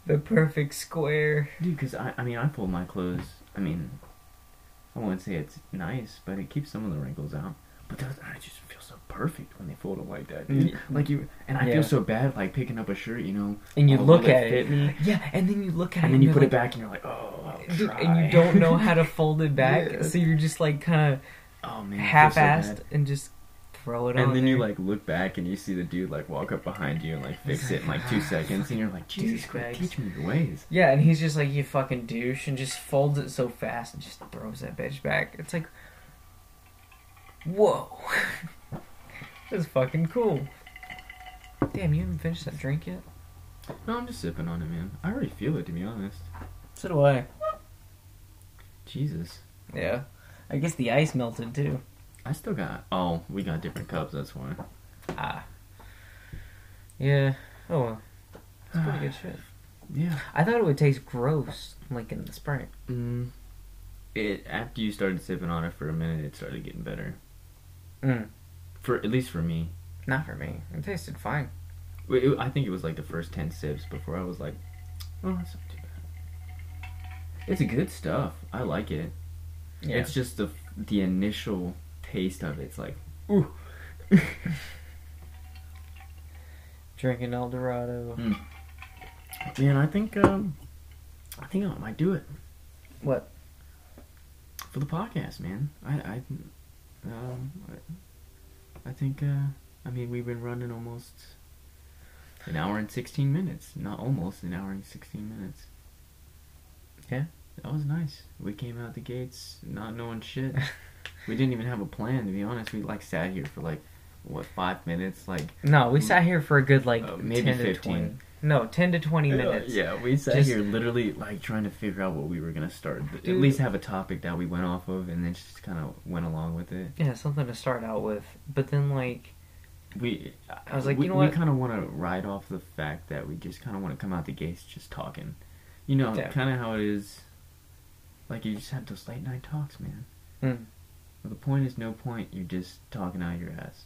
The perfect square. Dude, because I, I mean, I fold my clothes. I mean, I wouldn't say it's nice, but it keeps some of the wrinkles out. But those, I just feel so perfect when they fold it like that, dude. Mm-hmm. Like you, and I Yeah. feel so bad like picking up a shirt, you know, And you oh, look at it. me, Yeah, and then you look at and it, and then you put like, it back, and you're like, oh, Dude, try. and you don't know how to fold it back, Yeah. so you're just like kind oh man, of feel so half-assed bad. and just throw it. And then you like look back and you see the dude like walk up behind you and like fix it in like two seconds, and you're like, Jesus Christ, teach me your ways. Yeah, and he's just like, you fucking douche, and just folds it so fast and just throws that bitch back. It's like, whoa. That's fucking cool. Damn, you haven't finished that drink yet? No, I'm just sipping on it, man. I already feel it, to be honest. So do I. Jesus, Yeah. I guess the ice melted too. I still got. Oh, we got different cups. That's why. Ah. Yeah. Oh well. It's pretty good shit. Yeah. I thought it would taste gross, like in the spring. Mm. It after you started sipping on it for a minute, it started getting better. Mm. For at least for me, Not for me. It tasted fine. It- it- I think it was like the first ten sips before I was like, oh, that's not too bad. It's good stuff. I like it. Yeah. It's just the the initial taste of it. It's like, ooh. Drinking El Dorado. Man, I think um, I think I might do it What? for the podcast, man. I I um I, I think uh I mean we've been running almost an hour and sixteen minutes. Not almost an hour and sixteen minutes. Yeah. That was nice. We came out the gates not knowing shit. we didn't even have a plan to be honest. We like sat here for like what five minutes, like No, we sat here for a good like Uh, maybe 10 to 15. 20. No, 10 to 20 minutes. Yeah, we sat Just- here literally like trying to figure out what we were gonna start. At least have a topic that we went off of, and then just kind of went along with it. Yeah, something to start out with. But then like We, I was like, we, you know what? we kind of want to ride off the fact that we just kind of want to come out the gates just talking. You know, Yeah. kind of how it is. Like you just have those late night talks, man. Mm. Well, the point is no point. You're just talking out your ass.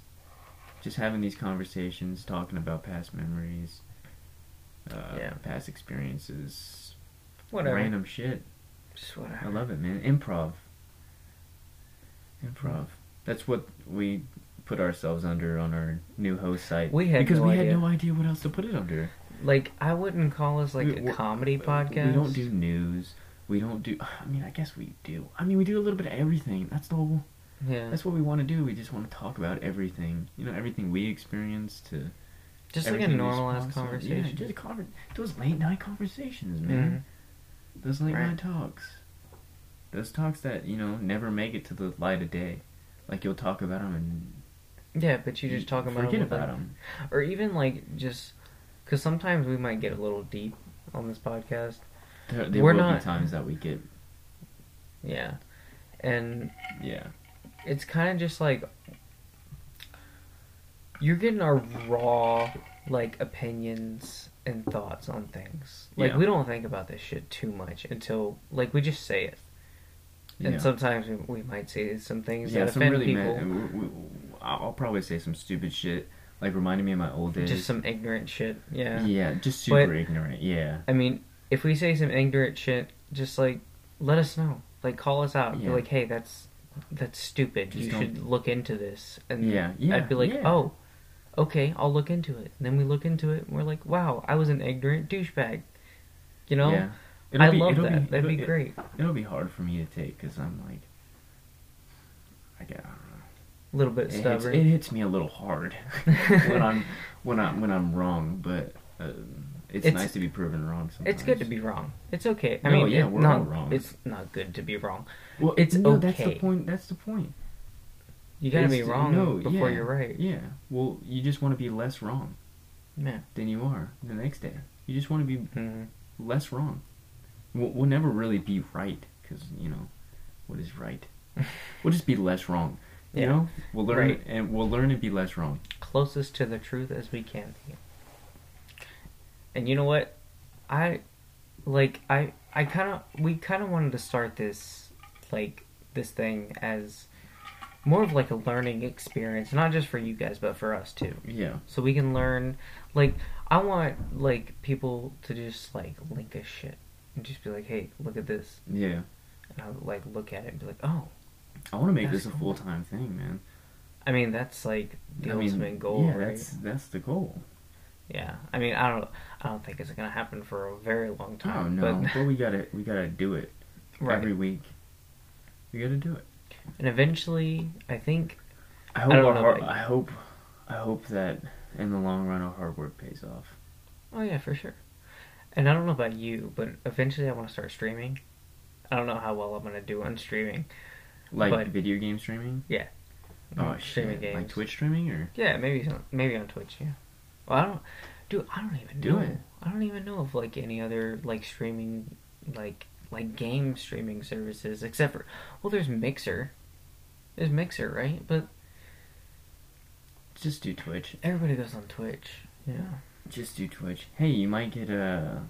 Just having these conversations, talking about past memories, uh, Yeah. past experiences, whatever. random shit. Just I love it, man. Improv. Improv. That's what we put ourselves under on our new host site. We had because no we idea. had no idea what else to put it under. Like I wouldn't call us like We- a comedy podcast. We don't do news. We don't do. I mean, I guess we do. I mean, we do a little bit of everything. That's the whole. Yeah. That's what we want to do. We just want to talk about everything. You know, everything we experienced to. Just like a everything we normal ass conversation. Yeah, just conver- those late night conversations, man. Mm-hmm. Those late Right. night talks. Those talks that you know never make it to the light of day. Like you'll talk about them and. Yeah, but you just talk about forget with about them. them. or even like just because sometimes we might get a little deep on this podcast. There, there We're will not- be times that we get Yeah, and yeah it's kind of just like you're getting our raw like opinions and thoughts on things. Like Yeah. we don't think about this shit too much until like we just say it. And yeah. sometimes we, we might say some things yeah that some offend really people. mad, we, we, I'll I'll probably say some stupid shit like reminding me of my old days. Just some ignorant shit. Yeah. yeah, just super But- ignorant. Yeah, I mean, if we say some ignorant shit, just like let us know. Like call us out. Be like, hey, that's that's stupid. Just you don't- should look into this. And Yeah, yeah, I'd be like, yeah. oh, okay, I'll look into it. And then we look into it, and we're like, wow, I was an ignorant douchebag. You know, yeah. I It'll be- love that. That'd be great. It'll be hard for me to take because I'm like, I get. I don't know. A little bit It hits, stubborn. it hits me a little hard when I'm when I'm when I'm wrong, but uh, it's, It's- nice to be proven wrong. Sometimes. It's good to be wrong. It's okay. I No, mean, yeah, we're not, all wrong. It's not good to be wrong. Well, it's no, That's the point. That's the point. You gotta be wrong no, before yeah, you're right. Yeah. Well, you just want to be less wrong Yeah. than you are the next day. You just want to be Mhm. less wrong. We'll, we'll never really be right because you know what is right. we'll just be less wrong. You Yeah. know, we'll learn Right. and we'll learn to be less wrong. Closest to the truth as we can be. And you know what? I like I I kind of we kind of wanted to start this like this thing as more of like a learning experience, not just for you guys but for us too. Yeah. So we can learn like I want like people to just like link us shit and just be like, "Hey, look at this." Yeah. and I would like look at it and be like, oh, I want to make this a full time thing, man. I mean that's like the I mean, ultimate goal, Yeah, right? that's that's the goal. Yeah, I mean I don't I don't think it's gonna happen for a very long Oh time. no, but but we gotta we gotta do it right, every week. We gotta do it. and eventually I think I hope. our know hard. I hope. I hope that in the long run, our hard work pays off. oh yeah for sure. And I don't know about you, but eventually I want to start streaming. I don't know how well I'm gonna do on streaming. Like But- video game streaming. Yeah. Oh streaming shit! Like. Twitch streaming or Yeah, maybe maybe on Twitch. Yeah. Well, I don't, dude. I don't even Do know. it. I don't even know of like any other like streaming, like like game streaming services except for well, there's Mixer. There's Mixer, right? But just do Twitch. everybody goes on Twitch. Yeah. Just do Twitch. Hey, you might get a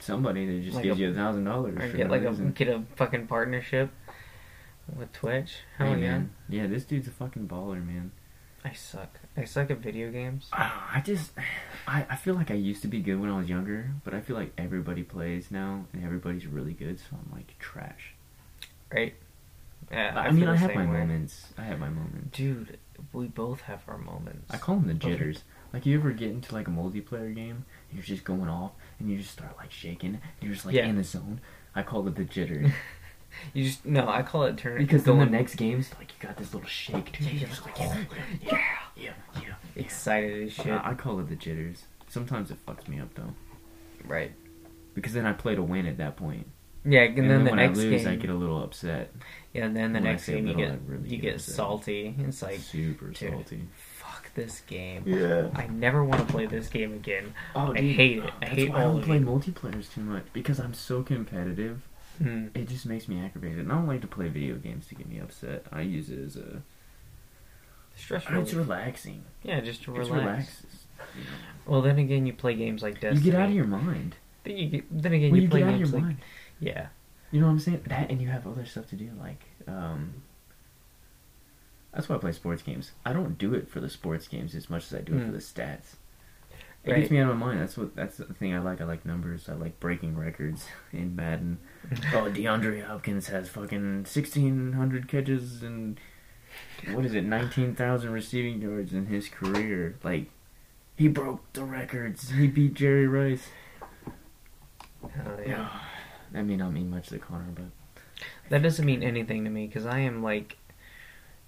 somebody that just Like gives a- you a thousand dollars Or get no like a get a fucking partnership with Twitch. Hell Hey, yeah. man. Yeah, this dude's a fucking baller, man. I suck. I suck at video games. Ah, I just, I, I feel like I used to be good when I was younger, but I feel like everybody plays now and everybody's really good, so I'm like trash. Right? Yeah. I, feel mean, I have my way. moments. I have my moments. Dude, we both have our moments. I call them the jitters. Like you ever get into like a multiplayer game and you're just going off and you just start like shaking and you're just like Yeah. in the zone. I call it the jitters You just no, I call it turn because then the going next game's like you got this little shake to Yeah, you. you're You're just like, like, oh, yeah, yeah, yeah, yeah. excited as shit. I, I call it the jitters. Sometimes it fucks me up though right. because then I play to win at that point. Yeah, and, And, then, then, the when next I lose, game, I get a little upset. yeah, and then the when next say game you get really you get get upset. salty. It's like, super dude. salty. fuck this game. Yeah. I never want to play this game again. Oh, I dude, hate it. I That's hate why I don't of play it. multiplayers too much because I'm so competitive. Hmm. It just makes me aggravated. And I don't like to play video games to get me upset. I use it as a. Stress It's relaxing. Yeah, just to It relax. relaxes. you know. Well, then again, you play games like You get out of your mind. Then you get, then again, When you, you play get out of games your like mind. yeah. You know what I'm saying? That and you have other stuff to do, like um. That's why I play sports games. I don't do it for the sports games as much as I do it Hmm. for the stats. It Right. gets me out of my mind. That's what. That's the thing I like. I like numbers. I like breaking records in Madden. oh, DeAndre Hopkins has fucking sixteen hundred catches and what is it, nineteen thousand receiving yards in his career. Like he broke the records. He beat Jerry Rice. Hell yeah. That may not mean much to Connor, but That doesn't mean anything to me because I am like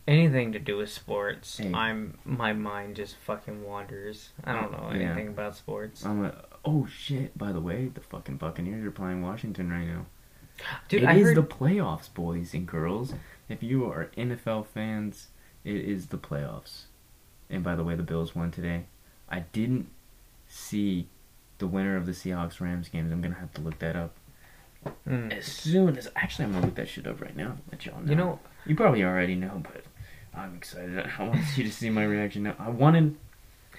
anything to do with sports. Hey. I'm my mind just fucking wanders. I don't know Yeah. anything about sports. I'm a. Oh shit! By the way, the fucking Buccaneers are playing Washington right now. Dude, It I is heard the playoffs, boys and girls. If you are NFL fans, it is the playoffs. And by the way, the Bills won today. I didn't see the winner of the Seahawks Rams games. I'm gonna have to look that up Mm. as soon as. Actually, I'm gonna look that shit up right now. Let y'all know. You know, you probably already know, but I'm excited. I want you to see my reaction now. I wanted.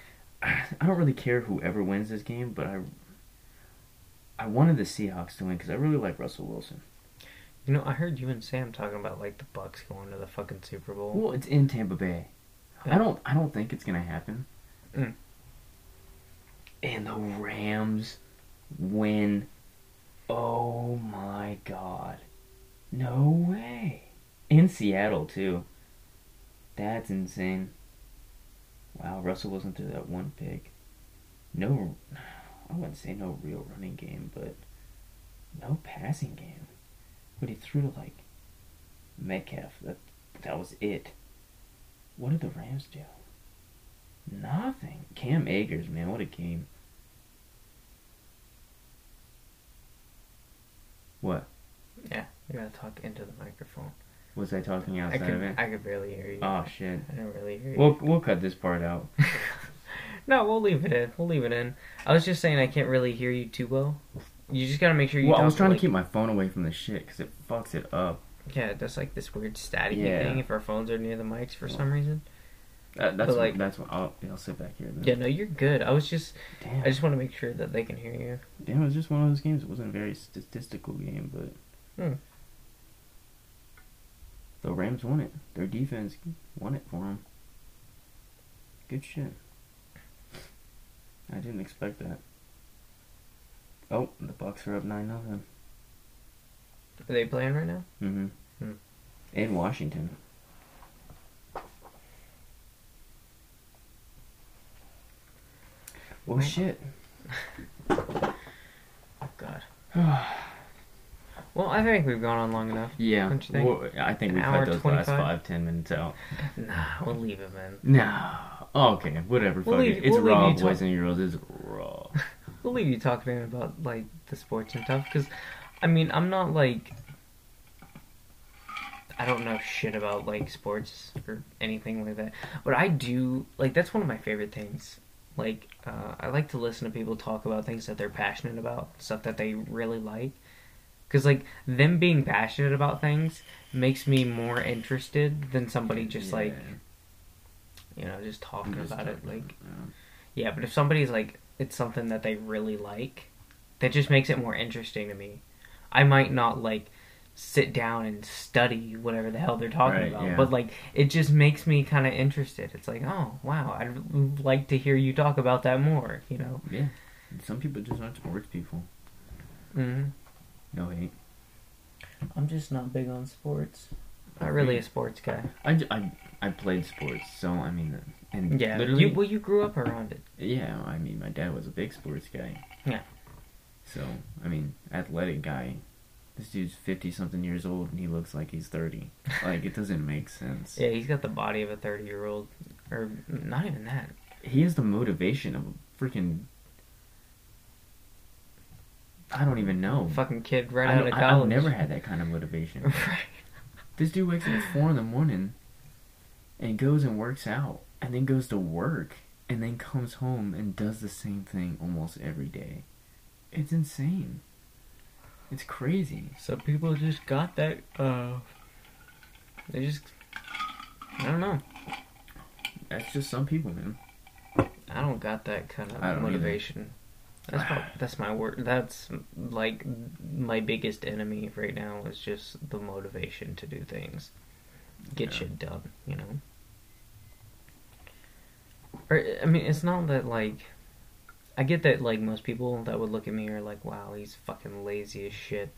I don't really care whoever wins this game, but I. I wanted the Seahawks to win because I really like Russell Wilson. you know, I heard you and Sam talking about like the Bucks going to the fucking Super Bowl. Well, it's in Tampa Bay. Yeah. I don't. I don't think it's gonna happen. Mm. And the Rams win. Oh my god! No way! In Seattle too. That's insane. Wow, Russell wasn't through that one pick. No, I wouldn't say no real running game, but no passing game. But he threw to like Metcalf. That that was it. What did the Rams do? Nothing. Cam Akers, man, what a game. What? Yeah, you gotta talk into the microphone. Was I talking I outside could, of it? I could barely hear you. Oh shit. I didn't really hear you. We'll we'll cut this part out. no, we'll leave it in. We'll leave it in. I was just saying I can't really hear you too well. You just gotta make sure you. Well, I was trying like, to keep my phone away from the shit because it fucks it up. Yeah, that's like this weird static Yeah. thing if our phones are near the mics for some reason. That, that's But, what, like- that's what I'll I'll sit back here. Then. Yeah, no, you're good. I was just, Damn. I just want to make sure that they can hear you. Damn, it was just one of those games. It wasn't a very statistical game, but Hmm. the Rams won it. Their defense won it for them. Good shit. I didn't expect that. Oh, the Bucks are up nine nothing. Are they playing right now? Mm-hmm. Hmm. And Washington. Well, Right. shit. Oh God. Well, I think we've gone on long enough. Yeah, think? well, I think An we hour, cut those last five, ten minutes out. Nah, we'll leave it, man. No. Okay, whatever. We'll fuck leave- it. It's we'll raw, boys to- and girls. It's raw. We'll leave you talking about like the sports and stuff because, I mean, I'm not like. I don't know shit about like sports or anything like that, but I do like that's one of my favorite things. Like, uh, I like to listen to people talk about things that they're passionate about, stuff that they really like. Because, like, them being passionate about things makes me more interested than somebody just, like, Yeah. You know, just talking Just about it. talking, Like, yeah. yeah, but if somebody's like, it's something that they really like, that just makes it more interesting to me. I might not like sit down and study whatever the hell they're talking Right, about, yeah. but like it just makes me kind of interested. It's like, oh wow, I'd like to hear you talk about that more. You know. Yeah. Some people just aren't sports people. hmm No hate. I'm just not big on sports. Not really a sports guy. I, j- I, I played sports, so I mean, and Yeah, literally, you, well, you grew up around it. yeah. I mean, my dad was a big sports guy. Yeah. So I mean, athletic guy. This dude's fifty something years old, and he looks like he's thirty. Like it doesn't make sense. Yeah, he's got the body of a 30 year old, or not even that. He has the motivation of a freaking. I don't even know. Fucking kid right I out of I- college. I've never had that kind of motivation. right. This dude wakes up at four in the morning and goes and works out and then goes to work and then comes home and does the same thing almost every day. It's insane. It's crazy. Some people just got that. Uh, they just. I don't know. That's just some people, man. I don't got that kind of don't either. motivation. That's my, that's my word. That's like my biggest enemy right now is just the motivation to do things, get Yeah. shit done. You know. Or I mean, it's not that like. I get that like most people that would look at me are like, "Wow, he's fucking lazy as shit."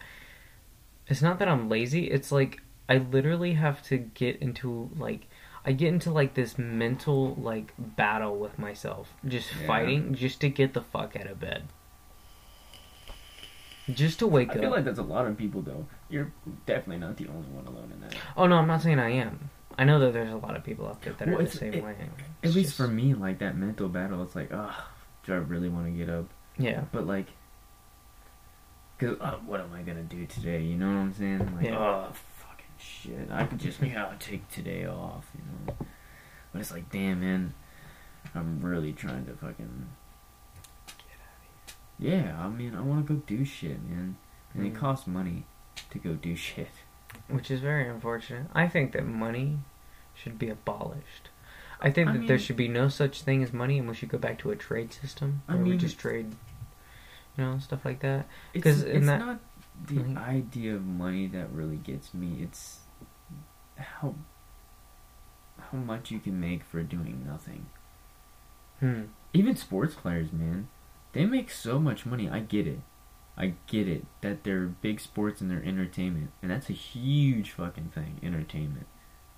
It's not that I'm lazy. It's like I literally have to get into like I get into like this mental like battle with myself, just Yeah. fighting just to get the fuck out of bed. Just to wake I up. I feel like that's a lot of people, though. You're definitely not the only one alone in that. oh no, I'm not saying I am. I know that there's a lot of people out there that Well, are the same it- way. At least just- for me, like that mental battle, it's like, ugh, do I really want to get up? Yeah. But like, cause uh, what am I gonna do today? You know what I'm saying? Like, Yeah. oh fucking shit! I could just yeah take today off, you know. But it's like, damn man, I'm really trying to fucking. Get out of here. Yeah, I mean, I want to go do shit, man, and it Mm. costs money to go do shit. Which is very unfortunate. I think that money should be abolished. I think I that there should be no such thing as money, and we should go back to a trade system I where we just trade, you know, stuff like that. Because in it's that- not the Like- idea of money that really gets me. It's how how much you can make for doing nothing. Hmm. Even sports players, man, they make so much money. I get it. I get it that they're big sports and they're entertainment, and that's a huge fucking thing, entertainment.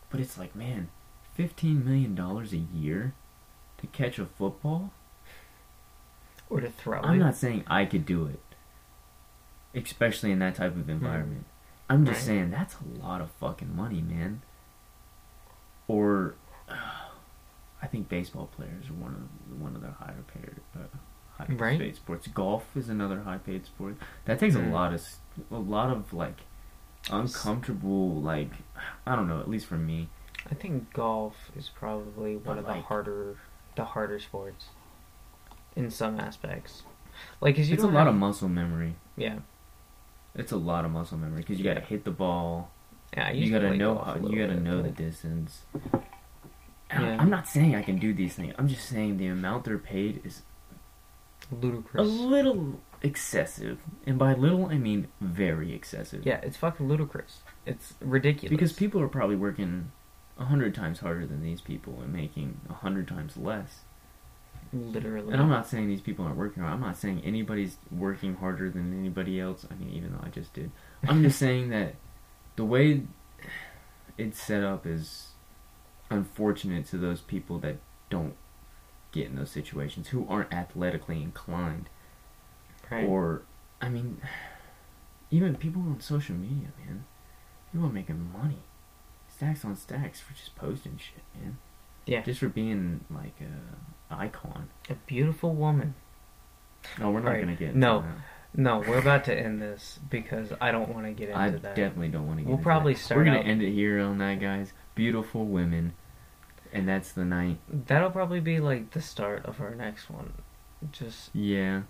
But it's like, man, fifteen million dollars a year to catch a football. Or to throw I'm it. not saying I could do it, especially in that type of environment. I'm just Right. saying that's a lot of fucking money, man. Or, I think baseball players are one of one of the higher paid, uh, high Right. paid sports. Golf is another high paid sport. That takes Mm. a lot of a lot of like uncomfortable, like I don't know. At least for me, I think golf is probably one But, of the harder, the harder sports, in some aspects. Like, cause you it's a don't lot have- of muscle memory. yeah, It's a lot of muscle memory because you got to hit the ball. yeah. You gotta know how you gotta bit, know the distance Yeah. i'm not saying i can do these things i'm just saying the amount they're paid is a little excessive and by little i mean very excessive yeah, it's fucking ludicrous. It's ridiculous. because people are probably working a hundred times harder than these people and making a hundred times less literally. And I'm not saying these people aren't working hard. I'm not saying anybody's working harder than anybody else. I mean, even though I just did. I'm just saying that the way it's set up is unfortunate to those people that don't get in those situations, who aren't athletically inclined. right. Or, I mean, even people on social media, man. People are making money. Stacks on stacks for just posting shit, man. Yeah. Just for being, like, a icon. a beautiful woman. No, we're not Right. gonna get into No, that. No, we're about to end this because I don't want to get into I that. definitely don't want to get. We'll probably that. start We're gonna end it here on that, guys. Beautiful women, and that's the night. That'll probably be like the start of our next one. Just Yeah,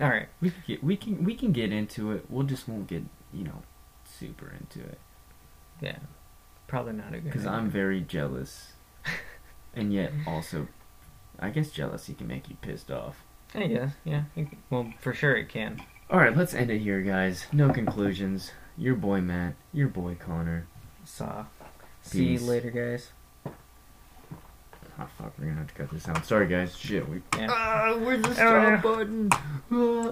all right. we can get we can we can get into it. We'll just won't get you know super into it Yeah, probably not a good. because. I'm very jealous, and yet also, I guess jealousy can make you pissed off. I guess. Yeah. Well, for sure it can. All right, let's end it here, guys. No conclusions. Your boy Matt, your boy Connor. Saw. See you later, guys. Oh fuck, we're gonna have to cut this out. Sorry, guys. Shit, we. Yeah. Ah, where's the stop button? Ah.